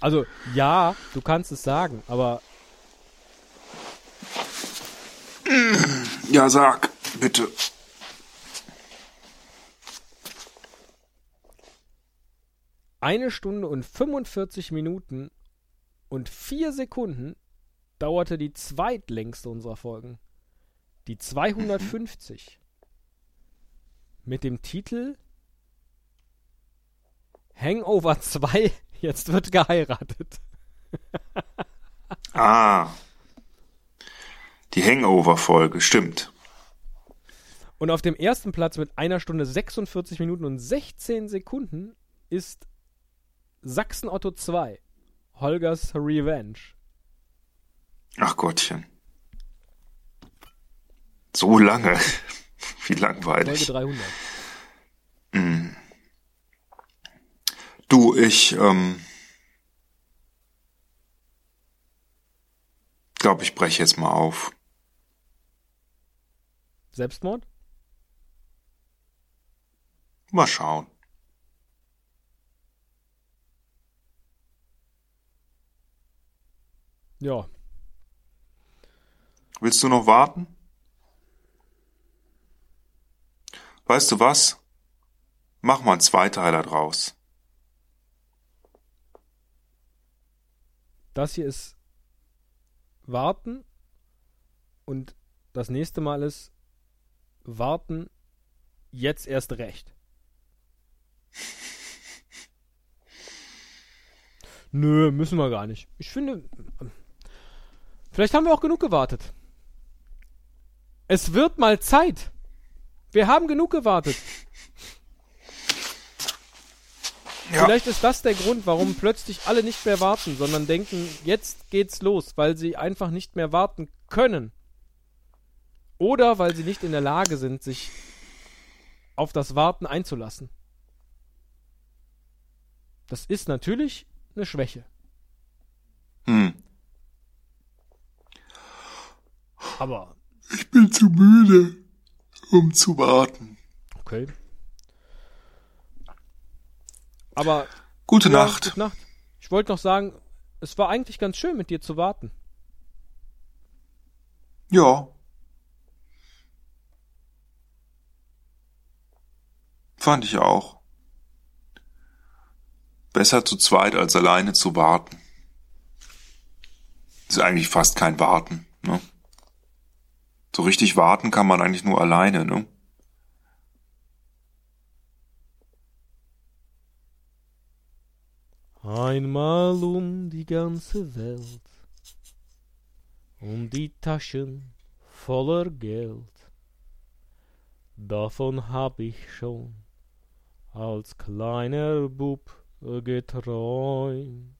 Also, ja, du kannst es sagen, aber Ja, sag, bitte. eine Stunde und 45 Minuten und vier Sekunden dauerte die zweitlängste unserer Folgen. Die 250. Mit dem Titel Hangover 2, jetzt wird geheiratet. Ah. Die Hangover-Folge, stimmt. Und auf dem ersten Platz mit einer Stunde 46 Minuten und 16 Sekunden ist Sachsen Otto 2, Holgers Revenge. Ach Gottchen. So lange. *laughs* Wie langweilig. Folge 300. Mm. Du, ich ähm, glaube, ich breche jetzt mal auf. Selbstmord? Mal schauen. Ja. Willst du noch warten? Weißt du was? Mach mal einen Zweiteiler draus. Das hier ist warten und das nächste Mal ist warten jetzt erst recht. *laughs* Nö, müssen wir gar nicht. Ich finde, vielleicht haben wir auch genug gewartet. Es wird mal Zeit. Wir haben genug gewartet. Ja. Vielleicht ist das der Grund, warum plötzlich alle nicht mehr warten, sondern denken, jetzt geht's los, weil sie einfach nicht mehr warten können. Oder weil sie nicht in der Lage sind, sich auf das Warten einzulassen. Das ist natürlich eine Schwäche. Hm. Aber Ich bin zu müde, um zu warten. okay. Aber Gute ja, Nacht. Gute Nacht. Ich wollte noch sagen, es war eigentlich ganz schön, mit dir zu warten. Ja. Fand ich auch. Besser zu zweit als alleine zu warten. Ist eigentlich fast kein Warten, ne? So richtig warten kann man eigentlich nur alleine, ne? Einmal um die ganze Welt und die Taschen voller Geld. Davon hab ich schon als kleiner Bub geträumt.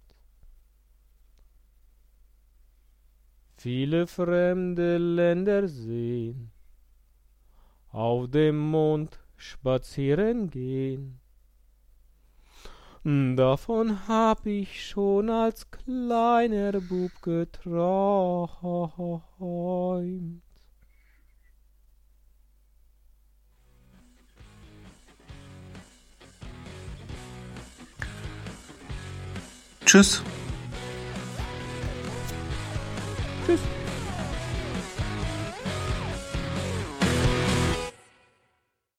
Viele fremde Länder sehen, auf dem Mond spazieren gehen. Davon hab ich schon als kleiner Bub geträumt. Tschüss. Tschüss.